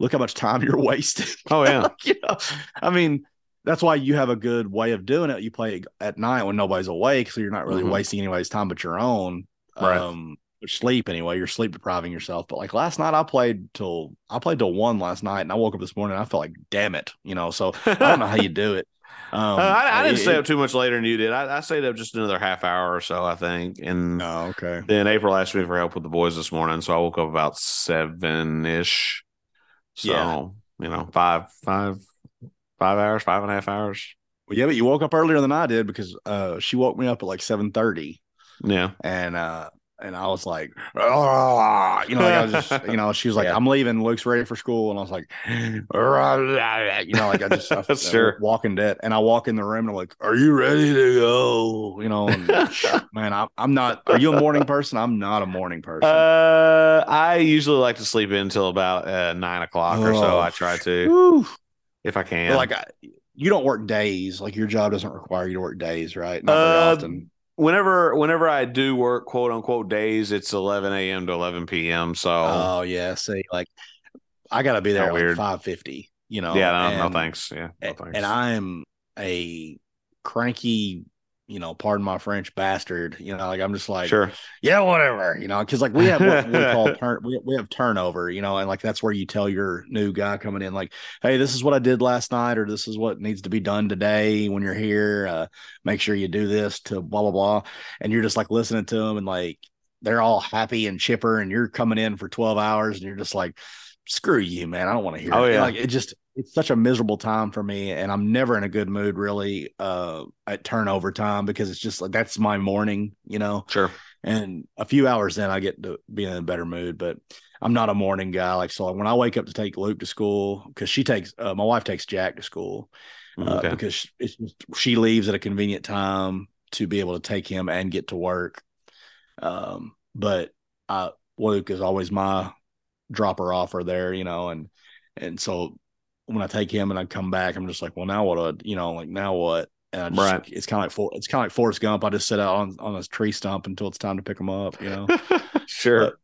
look how much time you're wasting. Oh yeah. like, <laughs> you know, I mean, that's why you have a good way of doing it. You play at night when nobody's awake, so you're not really mm-hmm. wasting anybody's time but your own. Right. Um, sleep anyway. You're sleep depriving yourself. But like last night, I played till I played till one last night, and I woke up this morning. I felt like, damn it, you know. So I don't know how you do it. <laughs> Um, uh, I, I, didn't it, stay up too much later than you did. I, I, stayed up just another half hour or so, I think. And oh, okay. Then April asked me for help with the boys this morning, so I woke up about seven ish. So yeah. you know, five, five, five hours, five and a half hours. Well, yeah, but you woke up earlier than I did because uh, she woke me up at like seven thirty. Yeah, and uh, and I was like, oh, you know, like I was just, you <laughs> know, she was like, yeah. I'm leaving. Luke's ready for school, and I was like, <laughs> you know, like I just, I, <laughs> sure, walking dead, and I walk in the room and I'm like, are you ready to go? You know, and, man, I, I'm not. Are you a morning person? I'm not a morning person. Uh, I usually like to sleep in until about uh, nine o'clock oh, or so. I try to, whew. if I can. like, I, you don't work days. Like your job doesn't require you to work days, right? Not very uh, often whenever whenever I do work quote unquote days, it's eleven a.m. to eleven p.m. So oh yeah, see, like I got to be there at like five fifty. You know, yeah, no, and, no thanks, yeah, no thanks. And I am a cranky you know, pardon my French, bastard. You know, like I'm just like, sure, yeah, whatever. You know, because like we have what we call <laughs> turn, we, we have turnover. You know, and like that's where you tell your new guy coming in, like, hey, this is what I did last night, or this is what needs to be done today. When you're here, uh, make sure you do this to blah blah blah, and you're just like listening to them, and like they're all happy and chipper, and you're coming in for 12 hours, and you're just like, screw you, man, I don't want to hear. Oh it. yeah, like it just it's such a miserable time for me and i'm never in a good mood really uh at turnover time because it's just like that's my morning you know? Sure. And a few hours in i get to be in a better mood but i'm not a morning guy. Like so when i wake up to take luke to school because she takes uh, my wife takes jack to school uh, okay. because it's just, she leaves at a convenient time to be able to take him and get to work. Um but uh luke is always my dropper offer there you know and and so when I take him and I come back, I'm just like, well, now what? Do I, you know, like now what? And just, right. it's kind of like for, it's kind of like Forrest Gump. I just sit out on on this tree stump until it's time to pick them up. You know, <laughs> sure. But,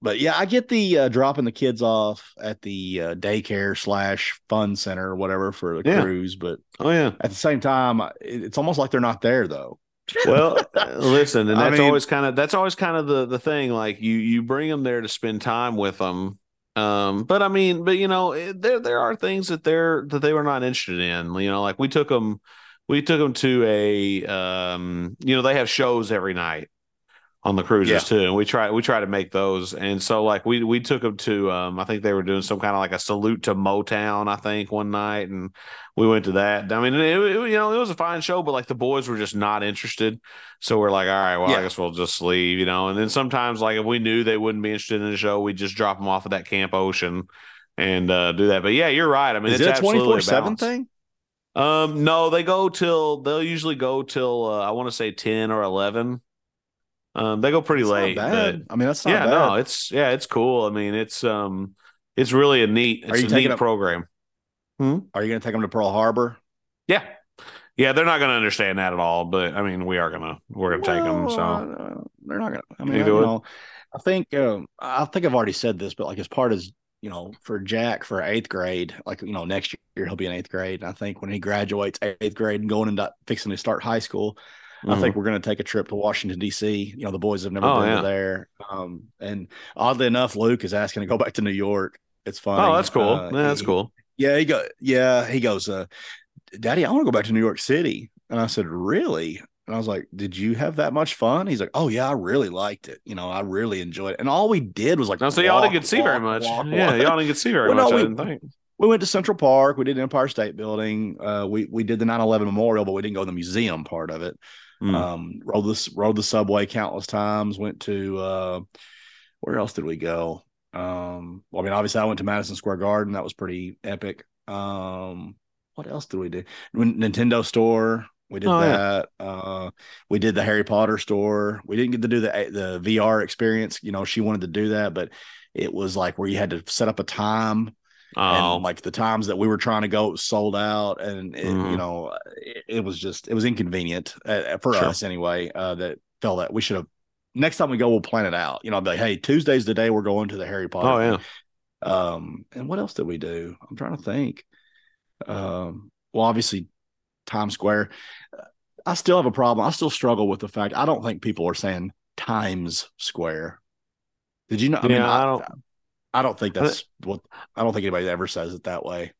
but, yeah, I get the uh, dropping the kids off at the uh, daycare slash fun center or whatever for the yeah. cruise. But oh yeah, at the same time, it's almost like they're not there though. well, <laughs> listen, and that's I mean, always kind of that's always kind of the the thing. Like you you bring them there to spend time with them, um, but I mean, but you know, eh, there there are things that they're that they were not interested in. You know, like we took them, we took them to a, um, you know, they have shows every night on the cruises yeah. too, and we try we try to make those. And so like we we took them to, um, I think they were doing some kind of like a salute to Motown, I think one night, and we went to that. I mean, it, it, you know, it was a fine show, but like the boys were just not interested. So we're like, all right, well, yeah. I guess we'll just leave, you know. And then sometimes, like if we knew they wouldn't be interested in the show, we'd just drop them off at that Camp Ocean and uh, do that. But yeah, you're right. I mean, Is it's it a twenty four seven thing. Um, no, they go till they'll usually go till uh, I want to say ten or eleven. Um, they go pretty that's late. But, I mean, that's not yeah, bad. no, it's yeah, it's cool. I mean, it's um, it's really a neat, it's a neat program. Hmm? Are you going to take them to Pearl Harbor? Yeah, yeah, they're not going to understand that at all. But I mean, we are gonna we're gonna well, take them. So uh, they're not gonna. I mean, I, you know, I think um, I think I've already said this, but like as part as you know, for Jack for eighth grade, like you know, next year he'll be in eighth grade. And I think when he graduates eighth grade and going into fixing to start high school, mm-hmm. I think we're going to take a trip to Washington D.C. You know, the boys have never oh, been yeah. there. Um, and oddly enough, Luke is asking to go <laughs> back to New York. It's fun. Oh, that's cool. Uh, yeah, that's he, cool. Yeah, he go. Yeah, he goes. Uh, Daddy, I want to go back to New York City. And I said, Really? And I was like, Did you have that much fun? He's like, Oh yeah, I really liked it. You know, I really enjoyed it. And all we did was like, no, so y'all didn't get to see very much. Walk, yeah, walk. y'all didn't get to see very well, much. No, we, I didn't think. We went to Central Park. We did Empire State Building. Uh, we we did the 9/11 Memorial, but we didn't go to the museum part of it. Mm. Um, rode this rode the subway countless times. Went to uh, where else did we go? Um, well, I mean, obviously, I went to Madison Square Garden. That was pretty epic. Um, what else did we do? Nintendo store. We did oh, that. Yeah. Uh, we did the Harry Potter store. We didn't get to do the the VR experience. You know, she wanted to do that, but it was like where you had to set up a time. Oh. And like the times that we were trying to go, sold out, and it, mm-hmm. you know, it, it, was just it was inconvenient uh, for sure. us anyway. Uh, that felt that we should have. Next time we go, we'll plan it out. You know, like, hey, Tuesday's the day we're going to the Harry Potter. Oh yeah. Um, and what else did we do? I'm trying to think. Um, well, obviously Times Square. I still have a problem. I still struggle with the fact I don't think people are saying Times Square. Did you know? I yeah, mean, I, I don't. I don't think that's what. I don't think anybody ever says it that way.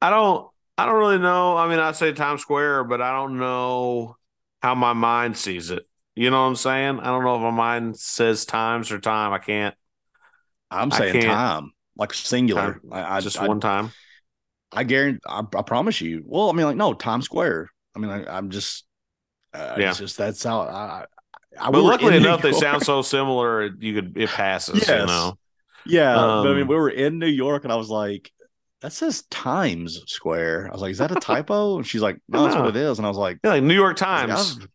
I don't. I don't really know. I mean, I say Times Square, but I don't know how my mind sees it. You know what I'm saying? I don't know if my mind says times or time. I can't. I'm saying time, like singular. Time, I, I, just I, one time. I guarantee. I, I, promise you. Well, I mean, like no Times Square. I mean, I, am just. Uh, yeah. It's just that's how I. I but luckily enough, they sound so similar. You could it passes. Yes. You know. Yeah, um, but I mean, um, we were in New York, and I was like, "That says Times Square." I was like, "Is that a typo?" <laughs> And she's like, "No, that's what it is." And I was like, "Yeah, like New York Times." I was, like,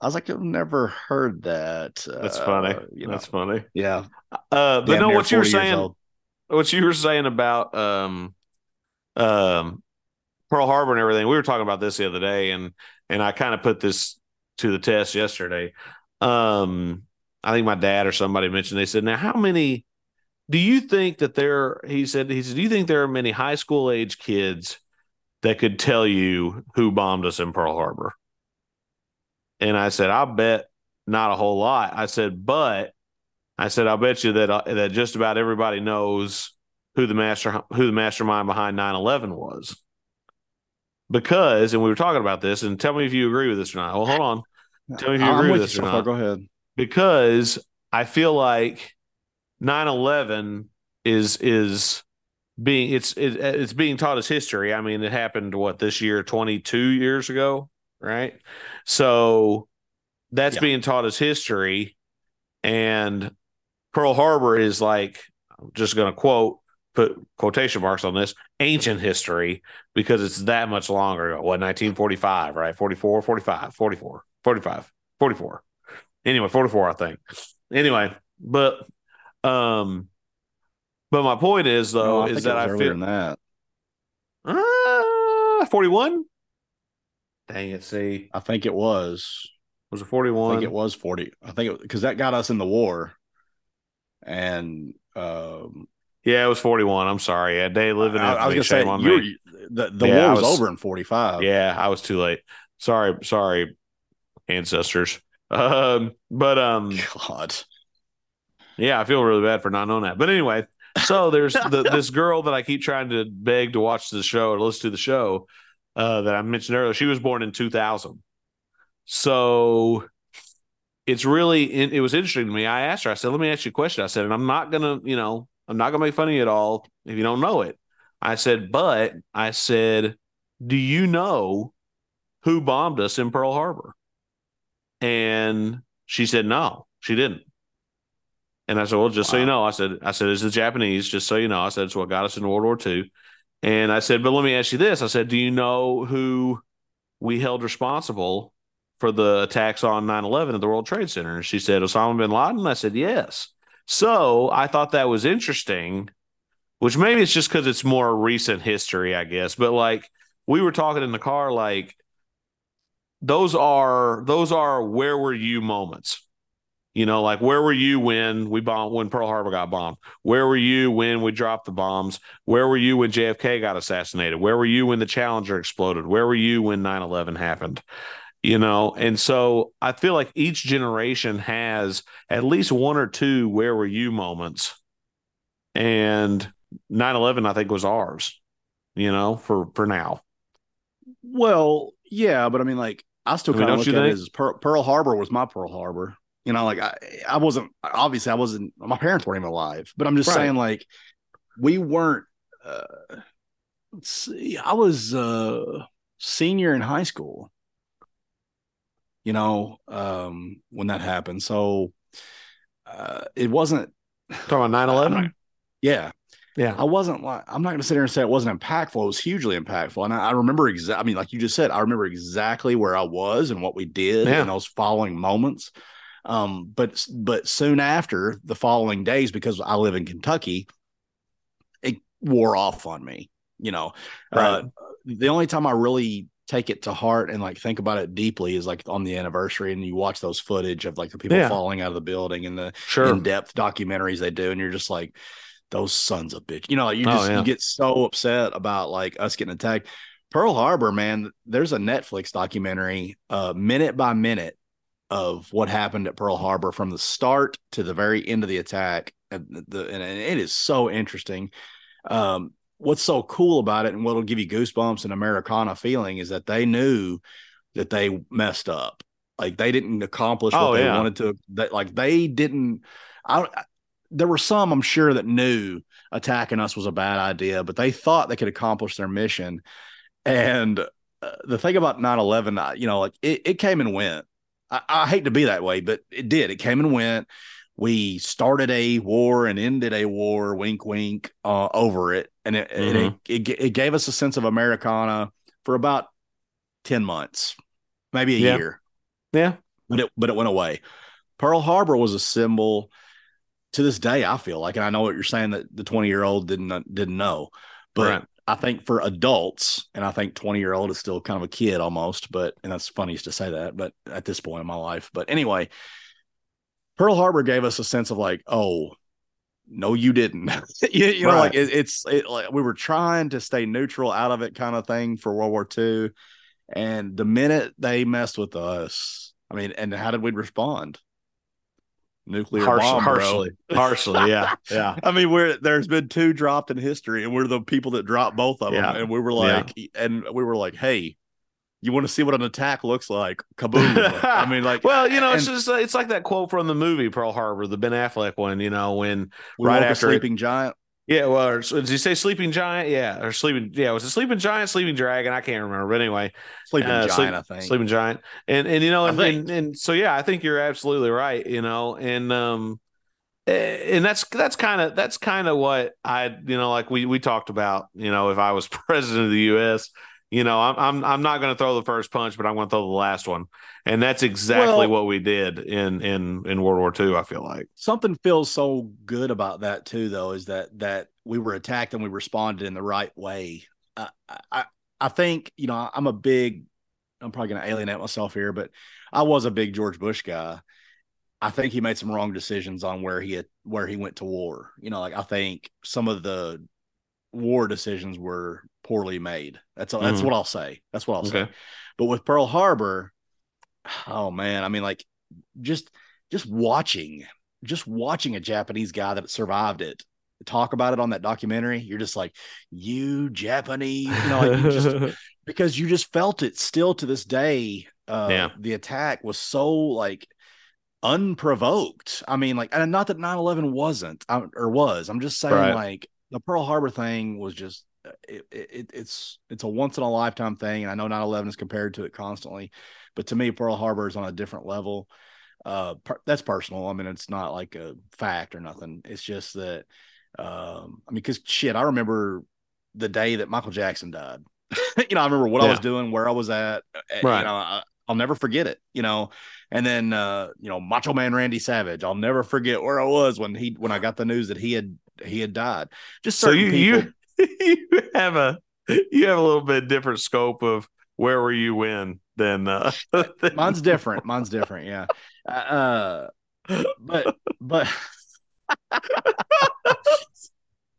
I was like, I've never heard that. That's uh, funny. You know, that's funny. Yeah. Uh, but no, what you were saying, what you were saying about um, um, Pearl Harbor and everything. We were talking about this the other day, and and I kind of put this to the test yesterday. Um, I think my dad or somebody mentioned they said, "Now, how many do you think that there?" He said, "He said, do you think there are many high school age kids that could tell you who bombed us in Pearl Harbor?" And I said, "I bet not a whole lot." I said, "But." I said, "I'll bet you that uh, that just about everybody knows who the master who the mastermind behind 9-11 was because and we were talking about this and tell me if you agree with this or not well hold on tell me if you agree with, with this or not go ahead because i feel like 9-11 is is being it's it, it's being taught as history i mean it happened what this year 22 years ago right so that's yeah. being taught as history and pearl harbor is like I'm just going to quote put quotation marks on this ancient history because it's that much longer ago. What 1945, right? 44, 45, 44, 45, 44. Anyway, 44, I think. Anyway, but um, but my point is though is that I feel that uh, 41. Dang it! See, I think it was. Was it 41? I think it was 40. I think it because that got us in the war, and um, yeah, it was 41. I'm sorry. Yeah, day living. I, I was going to say you the, the yeah, war was, was, over in 45. Yeah, I was too late. Sorry, sorry, ancestors. Um, but um, <laughs> God, yeah, I feel really bad for not knowing that. But anyway, so there's the, <laughs> this girl that I keep trying to beg to watch the show or listen to the show uh, that I mentioned earlier. She was born in 2000, so it's really it was interesting to me. I asked her. I said, "Let me ask you a question." I said, and I'm not gonna, you know, I'm not gonna make fun of you at all if you don't know it. I said, but I said, do you know who bombed us in Pearl Harbor? And she said, no, she didn't. And I said, well, just wow. so you know, I said, I said, it's the Japanese, just so you know. I said, it's what got us in World War II. And I said, but let me ask you this. I said, do you know who we held responsible for the attacks on 9 11 at the World Trade Center? And she said, Osama bin Laden. I said, yes. So I thought that was interesting, which maybe it's just because it's more recent history, I guess. But like we were talking in the car, like those are those are where were you moments. You know, like where were you when we bombed when Pearl Harbor got bombed? Where were you when we dropped the bombs? Where were you when JFK got assassinated? Where were you when the Challenger exploded? Where were you when 9/11 happened? you know and so i feel like each generation has at least one or two where were you moments and 9-11 i think was ours you know for for now well yeah but i mean like i still kind of look at think? it as pearl, pearl, harbor was my pearl harbor you know like i i wasn't obviously i wasn't my parents weren't even alive but i'm just right. saying like we weren't uh let's see i was uh senior in high school you know, um, when that happened. So uh, it wasn't talking about 9 11. Yeah. Yeah. I wasn't like I'm not going to sit here and say it wasn't impactful. It was hugely impactful, and I, I remember exactly. I mean, like you just said, I remember exactly where I was and what we did Yeah. in those following moments. Um, but but soon after the following days, because I live in Kentucky, it wore off on me. You know, Right. uh, the only time I really take it to heart and like think about it deeply is like on the anniversary, and you watch those footage of like the people Yeah. falling out of the building and the Sure. in-depth documentaries they do, and you're just like, those sons of bitch. You know, you Oh, just yeah. you get so upset about like us getting attacked. Pearl Harbor, man, there's a Netflix documentary, uh, minute by minute, of what happened at Pearl Harbor from the start to the very end of the attack, and the and it is so interesting. Um, what's so cool about it, and what'll give you goosebumps and Americana feeling, is that they knew that they messed up. Like they didn't accomplish what Oh, they yeah. wanted to. That like they didn't. I there were some I'm sure that knew attacking us was a bad idea, but they thought they could accomplish their mission. And uh, the thing about 9 11, you know, like it, it came and went. I, I hate to be that way, but it did. It came and went. We started a war and ended a war, wink, wink, uh, over it. And it, Mhm. it, it, it gave us a sense of Americana for about 10 months, maybe a Yeah. year Yeah. but it but it went away. Pearl Harbor was a symbol to this day. I feel like, and I know what you're saying that the 20 year old didn't didn't know, but Right. I think for adults, and I think 20 year old is still kind of a kid almost, but and that's funniest to say that, but at this point in my life, but anyway, Pearl Harbor gave us a sense of like, oh. No, you didn't. <laughs> you, you know, Right. like it, it's it, like we were trying to stay neutral out of it, kind of thing for World War II. And the minute they messed with us, I mean, and how did we respond? Nuclear Harsh, bomb, bro. harshly. Harshly. Yeah. Yeah. <laughs> I mean, we're there's been two dropped in history, and we're the people that dropped both of them. Yeah. And we were Yeah. like, and we were like, hey, you want to see what an attack looks like? Kaboom! <laughs> I mean, like, well, you know, it's and- just uh, it's like that quote from the movie Pearl Harbor, the Ben Affleck one. You know, when right after it- sleeping giant. Yeah, well, or, did you say sleeping giant? Yeah, or sleeping? Yeah, was it sleeping giant, sleeping dragon? I can't remember. But anyway, Sleeping Uh, giant, sleep- I think. sleeping giant, and and you know, and, and and so yeah, I think you're absolutely right. You know, and um, and that's that's kind of that's kind of what I you know like we we talked about. You know, if I was <laughs> president of the U.S. You know, I'm I'm I'm not going to throw the first punch, but I'm going to throw the last one, and that's exactly Well- what we did in in in World War II. I feel like. something feels so good about that too though is that that we were attacked and we responded in the right way uh, i i think you know i'm a big i'm probably going to alienate myself here but i was a big george bush guy i think he made some wrong decisions on where he had where he went to war you know like i think some of the war decisions were poorly made that's that's Mhm. what i'll say that's what i'll say but with pearl harbor oh man i mean like just just watching just watching a Japanese guy that survived it talk about it on that documentary, you're just like, you Japanese, you know, like you just <laughs> because you just felt it still to this day. Uh, Yeah. the attack was so like unprovoked. I mean, like, and not that 9 11 wasn't or was, I'm just saying, Right. like, the Pearl Harbor thing was just. It, it, it's it's a once in a lifetime thing, and I know 9/11 is compared to it constantly, but to me, Pearl Harbor is on a different level. Uh per- that's personal. I mean it's not like a fact or nothing. It's just that um i mean because shit i remember the day that michael jackson died. <laughs> You know i remember what i was doing where i was at uh, Right. you know I, i'll never forget it you know? And then uh you know macho man randy savage i'll never forget where i was when he when i got the news that he had he had died just so you people you <laughs> you have a you have a little bit different scope of where were you when than uh <laughs> than- mine's different mine's different yeah uh <laughs> but but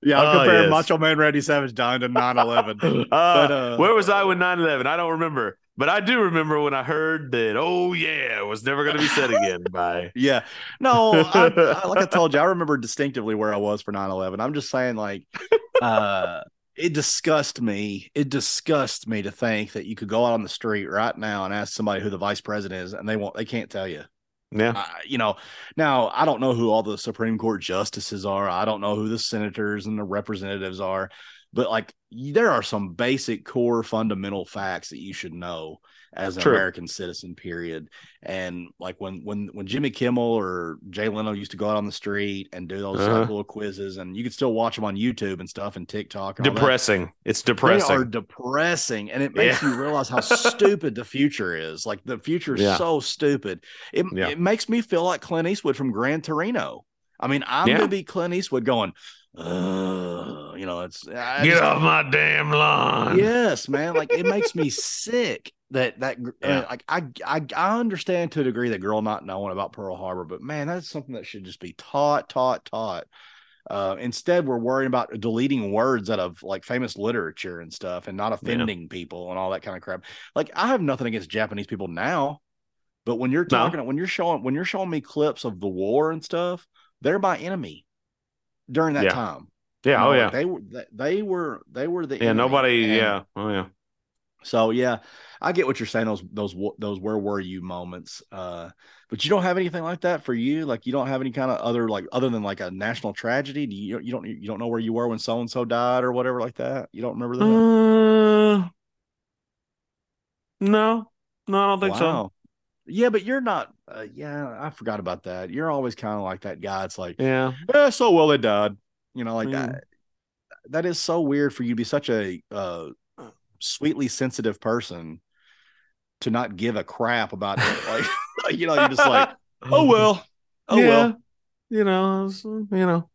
yeah i'm Oh, comparing yes. macho man randy savage dying to 9-11 Uh, uh, where was I when 9-11? I don't remember. But I do remember when I heard that, oh yeah, it was never gonna be said again <laughs> by yeah. No I, I, like i told you i <laughs> remember distinctively where i was for 9-11 i'm just saying like uh it disgusts me it disgusts me to think that you could go out on the street right now and ask somebody who the vice president is and they won't they can't tell you. Yeah. uh, you know, now I don't know who all the Supreme Court justices are. I don't know who the senators and the representatives are, but like there are some basic core fundamental facts that you should know. as an True. American citizen, period. And like when when when Jimmy Kimmel or Jay Leno used to go out on the street and do those Uh-huh. little quizzes, and you could still watch them on YouTube and stuff and TikTok. And. Depressing. It's They depressing. are depressing, and it makes Yeah. you realize how <laughs> stupid the future is. Like the future is Yeah. so stupid. It Yeah. it makes me feel like Clint Eastwood from Gran Torino. I mean, I'm gonna be Clint Eastwood going, uh, you know, it's I Get just- off my damn lawn. Yes, man. Like it makes me <laughs> sick that that gr- uh, like I, I I understand to a degree that girl not knowing about Pearl Harbor, but man, that's something that should just be taught, taught, taught. Uh, instead, we're worrying about deleting words out of like famous literature and stuff, and not offending people and all that kind of crap. Like I have nothing against Japanese people now, but when you're No. talking, when you're showing, when you're showing me clips of the war and stuff, they're my enemy during that Yeah. time. Yeah. You know, Oh yeah. they were they- were they were the Yeah. enemy. Nobody. And- Yeah. Oh yeah. so yeah, I get what you're saying. Those those those where were you moments. Uh, but you don't have anything like that for you. Like you don't have any kind of other like other than like a national tragedy. Do you you don't you don't know where you were when so and so died or whatever like that. You don't remember that. Uh, no. No, I don't think so. Yeah, but you're not. Uh, yeah, I forgot about that. You're always kind of like that guy. It's like, Yeah. yeah, so well they died. You know, like Mm. that. That is so weird for you to be such a uh, sweetly sensitive person to not give a crap about it. <laughs> Like, <laughs> you know, you're just like, oh <laughs> well, oh yeah. well. You know. You know.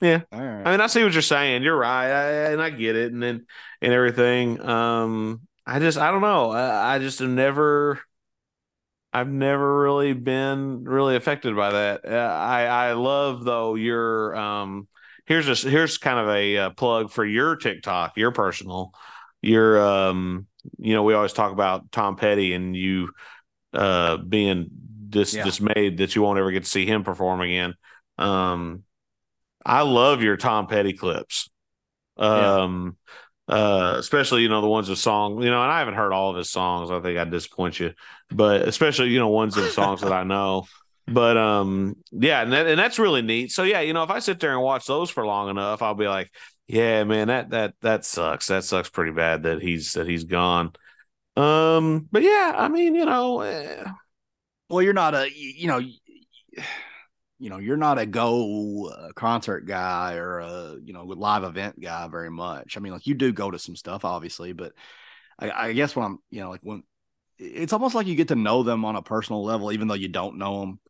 Yeah. Right. I mean, I see what you're saying. You're right, I, and I get it, and then and everything. Um, I just, I don't know. I, I just have never, I've never really been really affected by that. Uh, I, I love though your, um, here's a here's kind of a, uh plug for your TikTok, your personal, your, um, you know, we always talk about Tom Petty and you, uh, being dis Yeah. dismayed that you won't ever get to see him perform again. Um, I love your Tom Petty clips. Um uh especially you know the ones with song, you know, and I haven't heard all of his songs. I think I disappoint you. But especially, you know, ones of songs that I know. But um yeah, and that, and that's really neat. So yeah, you know, if I sit there and watch those for long enough, I'll be like, yeah, man, that that that sucks. That sucks pretty bad that he's that he's gone. Um but yeah, I mean, you know, eh, well, you're not a, you know, you know, you're not a go uh, concert guy or a, you know, live event guy very much. I mean, like you do go to some stuff, obviously, but I, I guess when I'm, you know, like when it's almost like you get to know them on a personal level, even though you don't know them.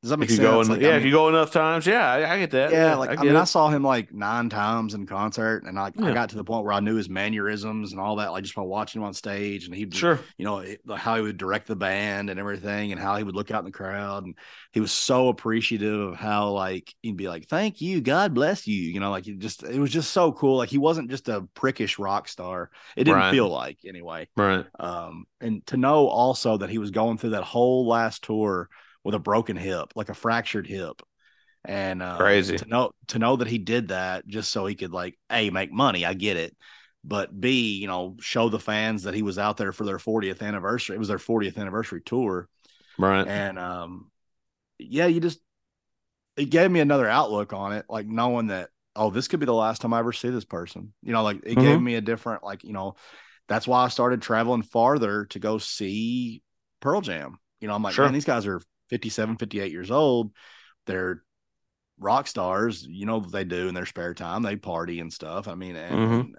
Does that make if you sense? go in, Like, I yeah, mean- if you go enough times, yeah, I, I get that. yeah, like I, get mean, it. I saw him like nine times in concert, and like I Yeah. got to the point where I knew his mannerisms and all that, like just by watching him on stage, and he, sure. you know, it- how he would direct the band and everything, and how he would look out in the crowd, and he was so appreciative of how like he'd be like, "Thank you, God bless you," you know, like it just it was just so cool. Like he wasn't just a prickish rock star. It didn't Right. feel like anyway. Right. Um, and to know also that he was going through that whole last tour with a broken hip, like a fractured hip, and uh, Crazy. to know to know that he did that just so he could like a make money. I get it, but b you know show the fans that he was out there for their 40th anniversary. It was their 40th anniversary tour, Right. and um, yeah, you just it gave me another outlook on it, like knowing that oh, this could be the last time I ever see this person. You know, like it gave Mhm. me a different like you know. That's why I started traveling farther to go see Pearl Jam. You know, I'm like, Sure. man, these guys are 57, 58 years old. They're rock stars. You know what they do in their spare time. They party and stuff. I mean, and Mhm.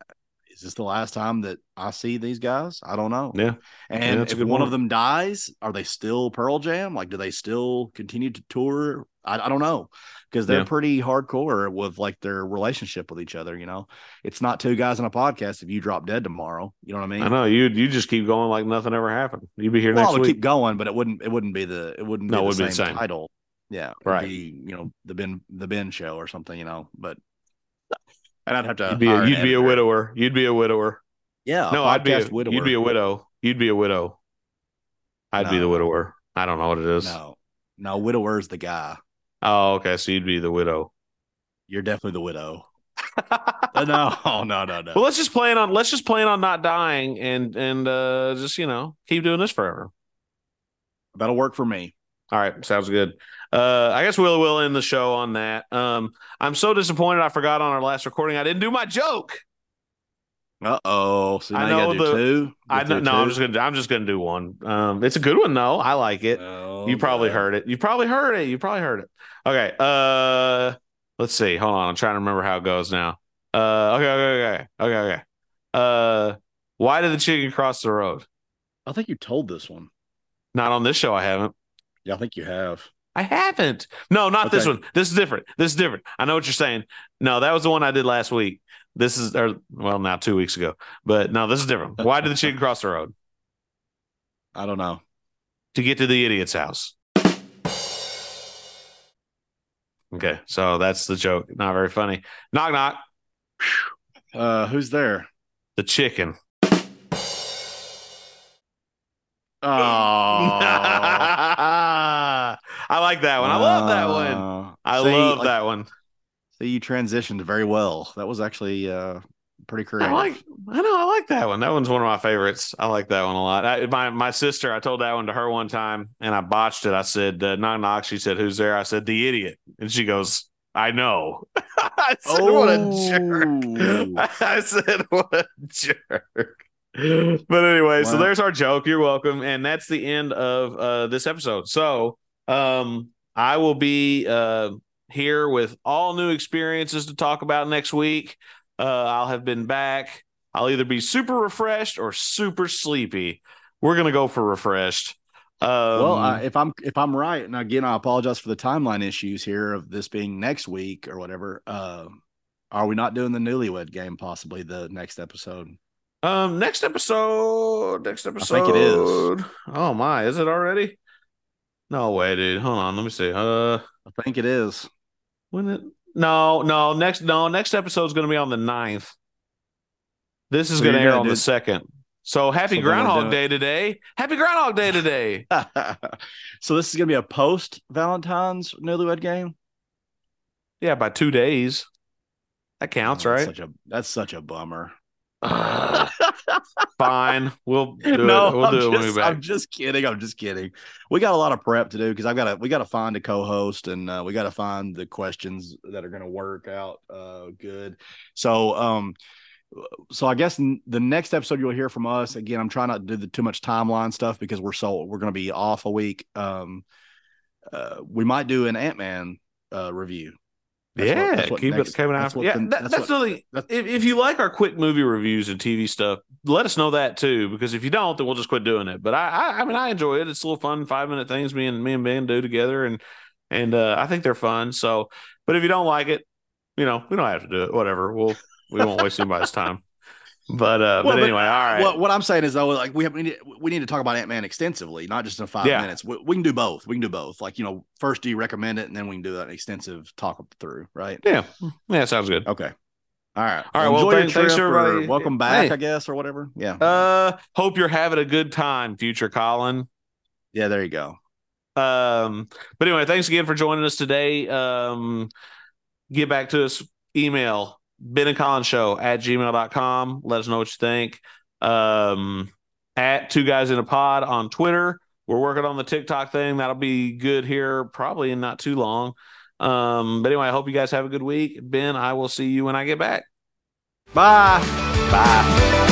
is this the last time that I see these guys? I don't know. Yeah. And a if good one of them dies, are they still Pearl Jam? Like, do they still continue to tour? I, I don't know because they're Yeah. pretty hardcore with like their relationship with each other. You know, it's not two guys on a podcast. If you drop dead tomorrow, you know what I mean? I know you. You just keep going like nothing ever happened. You'd be here Well, I next would week. keep going, but it wouldn't. It wouldn't be the. It wouldn't. No, be it same be the same. title. Yeah, Right. Be, you know, the Ben the Ben show or something. You know, but and I'd have to. You'd be a, you'd be a widower. You'd be a widower. Yeah, no, I'd be a, widower. you'd be a widow. You'd be a widow. I'd be the widower. I don't know what it is. no, no. Widower's the guy. Oh, okay. So you'd be the widow. You're definitely the widow. <laughs> Uh, no, <laughs> no, no, no. Well, let's just plan on let's just plan on not dying and and uh just you know keep doing this forever. That'll work for me. All right, sounds good. Uh, I guess we'll will end the show on that. Um, I'm so disappointed I forgot on our last recording I didn't do my joke. Uh oh. So I know the- two. I know, through no, I'm just gonna I'm just gonna do one. Um, it's a good one though. I like it. Oh, you probably God. heard it. You probably heard it. You probably heard it. Okay. Uh, let's see. Hold on. I'm trying to remember how it goes now. Uh, okay, okay, okay, okay, okay. Uh, why did the chicken cross the road? I think you told this one. Not on this show. I haven't. Yeah, I think you have. I haven't. No, not this one. This is different. This is different. I know what you're saying. No, that was the one I did last week. This is, or well, now two weeks ago. But no, this is different. Why did the chicken <laughs> cross the road? I don't know. To get to the idiot's house. Okay, so that's the joke. Not very funny. Knock knock. Uh, who's there? The chicken. Oh, <laughs> I like that one. I love that one. Uh, I see, love like, that one. See, you transitioned very well. That was actually uh pretty creative. I like. I know. I like that one. That one's one of my favorites. I like that one a lot. I, my my sister. I told that one to her one time, and I botched it. I said uh, knock knock. She said who's there? I said the idiot, and she goes, I know. <laughs> I said what a jerk. Oh. <laughs> I said what a jerk. But anyway, so there's our joke. You're welcome, and that's the end of uh, this episode. So um, I will be uh, here with all new experiences to talk about next week. Uh, I'll have been back. I'll either be super refreshed or super sleepy. We're gonna go for refreshed. Um, well, I, if I'm if I'm right, and again, I apologize for the timeline issues here of this being next week or whatever. Uh, are we not doing the newlywed game? Possibly the next episode. um, next episode. Next episode. I think it is. Oh my, is it already? No way, dude. Hold on, let me see. Uh, I think it is. When it? No, no. Next, no. Next episode is gonna be on the 9th. This is So gonna you're air on do- the second. So happy Groundhog Day today. Happy Groundhog Day today. <laughs> so this is gonna be a post Valentine's newlywed game. yeah, by two days. That counts, Oh, right? Such a that's such a bummer. <laughs> <laughs> Fine. We'll <laughs> do no, it. We'll I'm, do it just, we back. I'm just kidding. I'm just kidding. We got a lot of prep to do because I've got to we got to find a co-host and uh, we got to find the questions that are going to work out uh, good. So um, so I guess n- the next episode you'll hear from us again. I'm trying not to do the too much timeline stuff because we're so we're going to be off a week. Um, uh, we might do an Ant Man uh, review. That's what- yeah, that's what keep next- it keep an eye that's for. what Yeah, the- that's, that's what- that's- if, if you like our quick movie reviews and TV stuff, let us know that too. Because if you don't, then we'll just quit doing it. But I, I, I mean, I enjoy it. It's a little fun five minute things me and me and Ben do together, and and uh, I think they're fun. So, but if you don't like it, you know, we don't have to do it. Whatever. We'll we won't waste anybody's time. But uh, Well, but but, anyway, all right. What, what I'm saying is though, like we have we need, we need to talk about Ant Man extensively, not just in five Yeah. minutes. We, we can do both. We can do both. Like you know, first do you recommend it, and then we can do an extensive talk through. Right? yeah, yeah, sounds good. Okay. All right. All right, well, enjoy thank- thanks, trip everybody. Welcome back, Hey. I guess, or whatever. Yeah. Uh, hope you're having a good time, future Collin. yeah. There you go. Um, but anyway, thanks again for joining us today. Um, get back to us, email Ben and Collin Show at gmail.com. Let us know what you think. Um, at two guys in a pod on Twitter. We're working on the TikTok thing. That'll be good here probably in not too long. Um, but anyway, I hope you guys have a good week. Ben, I will see you when I get back. Bye. Bye.